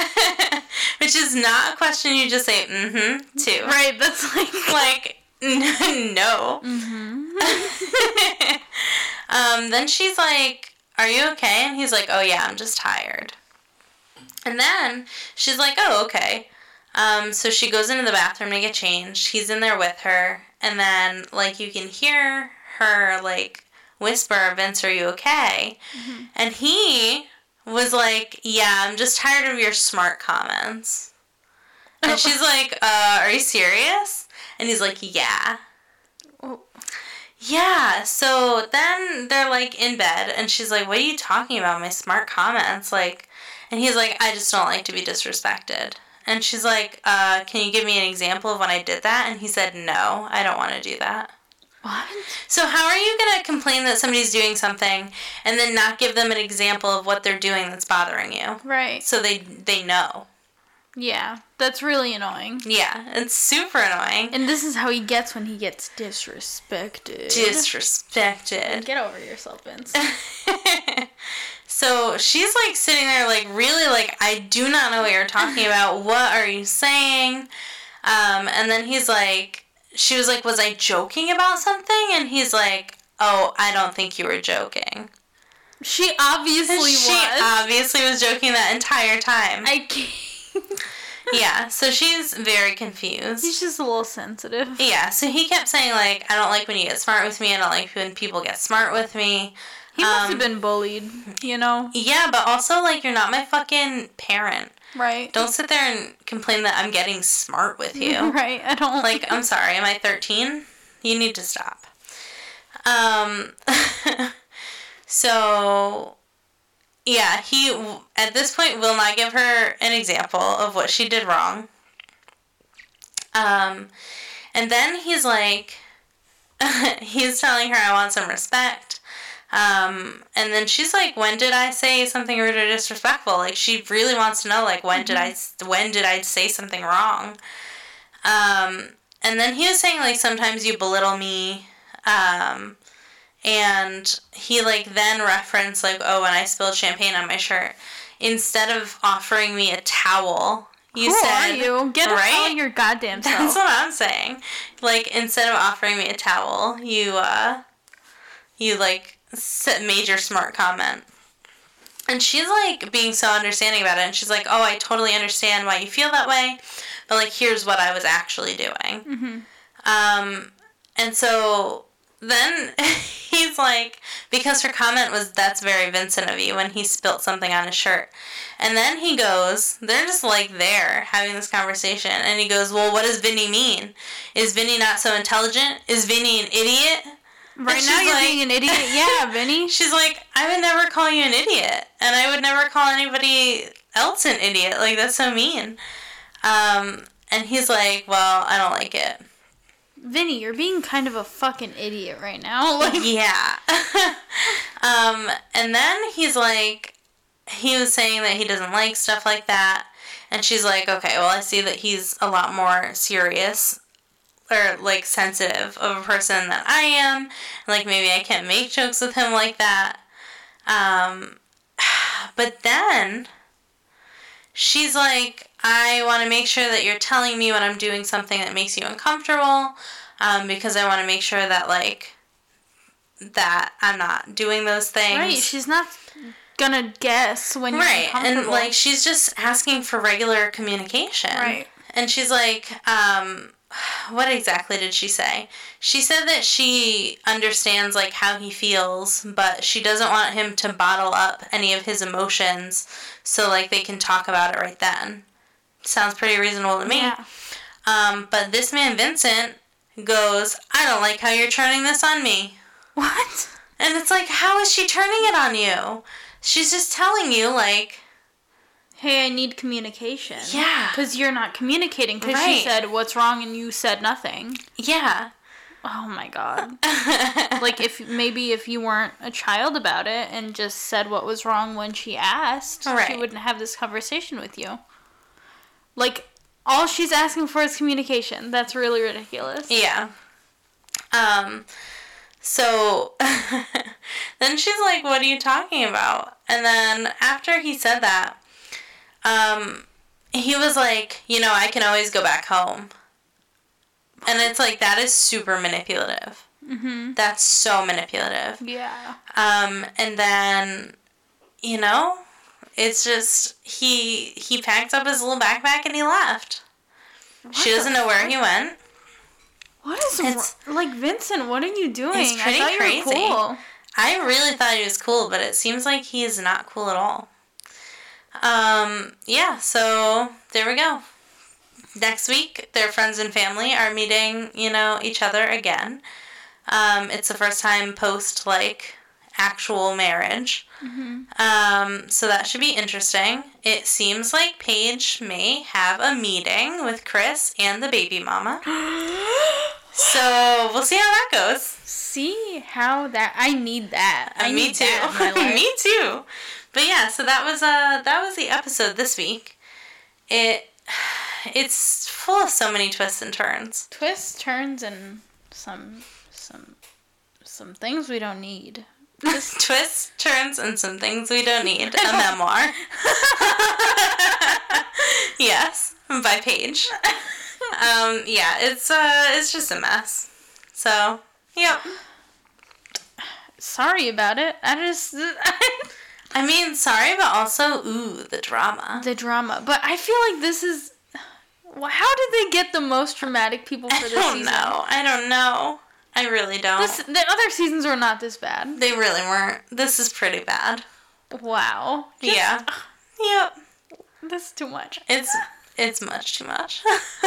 which is not a question you just say mm-hmm to. right, that's like. [laughs] Like n- [laughs] no. [laughs] um, then she's like, "Are you okay?" And he's like, "Oh yeah, I'm just tired." And then she's like, "Oh okay." Um, so she goes into the bathroom to get changed. He's in there with her, and then like you can hear her like whisper, "Vince, are you okay?" And he was like, "Yeah, I'm just tired of your smart comments." And she's like, uh, "Are you serious?" And he's like, "Yeah." Oh. Yeah. So then they're like in bed, and she's like, "What are you talking about? My smart comments?" Like, and he's like, "I just don't like to be disrespected." And she's like, uh, "Can you give me an example of when I did that?" And he said, "No, I don't want to do that." What? So how are you gonna complain that somebody's doing something and then not give them an example of what they're doing that's bothering you? Right. So they they know. Yeah, that's really annoying. Yeah, it's super annoying. And this is how he gets when he gets disrespected. Disrespected. Get over yourself, Vince. [laughs] so she's like sitting there, like really, like I do not know what you're talking [laughs] about. What are you saying? Um, and then he's like, she was like, was I joking about something? And he's like, oh, I don't think you were joking. She obviously was she was. obviously was joking that entire time. I can't. yeah, so she's very confused. He's just a little sensitive. Yeah, so he kept saying like, I don't like when you get smart with me. I don't like when people get smart with me. He must Um, have been bullied, you know? Yeah, but also like you're not my fucking parent. Right. Don't sit there and complain that I'm getting smart with you. [laughs] Right. I don't like, I'm sorry, am I 13? You need to stop. Um [laughs] so yeah, he at this point will not give her an example of what she did wrong. Um and then he's like [laughs] he's telling her I want some respect. Um, and then she's like, "When did I say something rude or disrespectful?" Like she really wants to know, like, when did I when did I say something wrong? Um, and then he was saying like, sometimes you belittle me. Um, and he like then referenced like, "Oh, when I spilled champagne on my shirt, instead of offering me a towel, you Who said, are you? Get right? right? your goddamn [laughs] self. That's what I'm saying. Like instead of offering me a towel, you uh you like your smart comment. And she's like being so understanding about it and she's like, "Oh, I totally understand why you feel that way, but like here's what I was actually doing." Mhm. Um and so then [laughs] he's like because her comment was that's very Vincent of you when he spilt something on his shirt. And then he goes, they're just like there having this conversation. And he goes, Well, what does Vinny mean? Is Vinny not so intelligent? Is Vinny an idiot? Right now you're like- being an idiot. Yeah, Vinny. [laughs] She's like, I would never call you an idiot. And I would never call anybody else an idiot. Like, that's so mean. Um, and he's like, Well, I don't like it. Vinny, you're being kind of a fucking idiot right now. [laughs] Like, yeah. [laughs] um, and then he's like, he was saying that he doesn't like stuff like that. And she's like, okay, well, I see that he's a lot more serious or like sensitive of a person that I am. Like maybe I can't make jokes with him like that. Um, [sighs] but then she's like, I want to make sure that you're telling me when I'm doing something that makes you uncomfortable, um, because I want to make sure that like that I'm not doing those things. Right. She's not gonna guess when you're right, and like she's just asking for regular communication. Right. And she's like, um, [sighs] what exactly did she say? She said that she understands like how he feels, but she doesn't want him to bottle up any of his emotions so like they can talk about it right then. Sounds pretty reasonable to me. Yeah. Um, but this man Vincent goes, I don't like how you're turning this on me. What? And it's like, how is she turning it on you? She's just telling you like Hey, I need communication. Yeah. Because you're not communicating. Because Right. she said, "What's wrong?" and you said nothing. Yeah. Oh my god. [laughs] like if maybe if you weren't a child about it and just said what was wrong when she asked, she wouldn't have this conversation with you. Like all she's asking for is communication. That's really ridiculous. Yeah. Um so [laughs] then she's like, What are you talking about? And then after he said that, um, he was like, you know, I can always go back home. And it's like that is super manipulative. Mhm. That's so manipulative. Yeah. Um, and then, you know, it's just he he packed up his little backpack and he left. she doesn't know where he went. What is It's- like Vincent? What are you doing? It's pretty I thought you crazy. were cool. I really thought he was cool, but it seems like he is not cool at all. Um, yeah, so there we go. Next week, their friends and family are meeting, you know, each other again. Um, it's the first time post like actual marriage. Um, so that should be interesting. It seems like Paige may have a meeting with Chris and the baby mama. [gasps] So we'll see how that goes. See how that I need that. I Uh, me need too. that in my [laughs] life. me too. But yeah, so that was uh that was the episode this week. It [sighs] it's full of so many twists and turns. Twists, turns, and some some some things we don't need. [laughs] twists, turns, and some things we don't need. A [laughs] memoir. [laughs] yes, by Paige. Um, yeah, it's uh it's just a mess. So yep. [sighs] Sorry about it. I just I mean, sorry, but also ooh, the drama. the drama. But I feel like this is. How did they get the most dramatic people for I this don't season? know. I don't know. I really don't. This, the other seasons were not this bad. They really weren't. This is pretty bad. Wow. Just- yeah. Yep. This is too much. It's it's much too much. [laughs]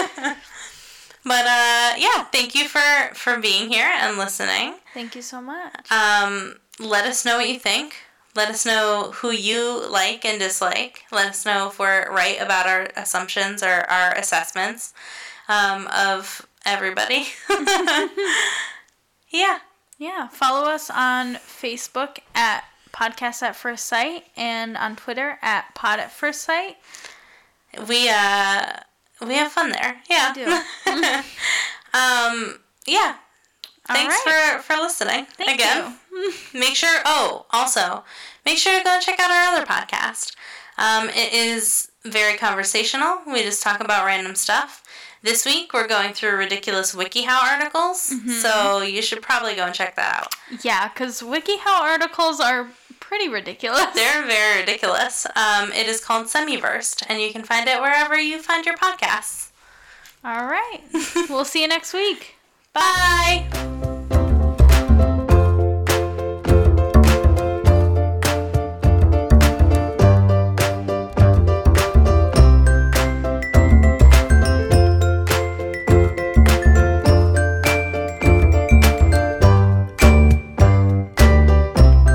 but uh yeah, thank you for for being here and listening. Thank you so much. Um let us know what you think. Let us know who you like and dislike. Let us know if we're right about our assumptions or our assessments um, of everybody. [laughs] yeah. Yeah, follow us on Facebook at Podcast at First Sight and on Twitter at Pod at First Sight. We uh we have fun there. Yeah. We [laughs] um yeah. All Thanks right. for for listening Thank again. you. [laughs] Make sure oh, also, make sure to go and check out our other podcast. Um it is very conversational. We just talk about random stuff. This week we're going through ridiculous WikiHow articles, Mm-hmm. so you should probably go and check that out. Yeah, because WikiHow articles are pretty ridiculous. They're very ridiculous. Um, it is called Semiversed, and you can find it wherever you find your podcasts. All right. [laughs] we'll see you next week. Bye.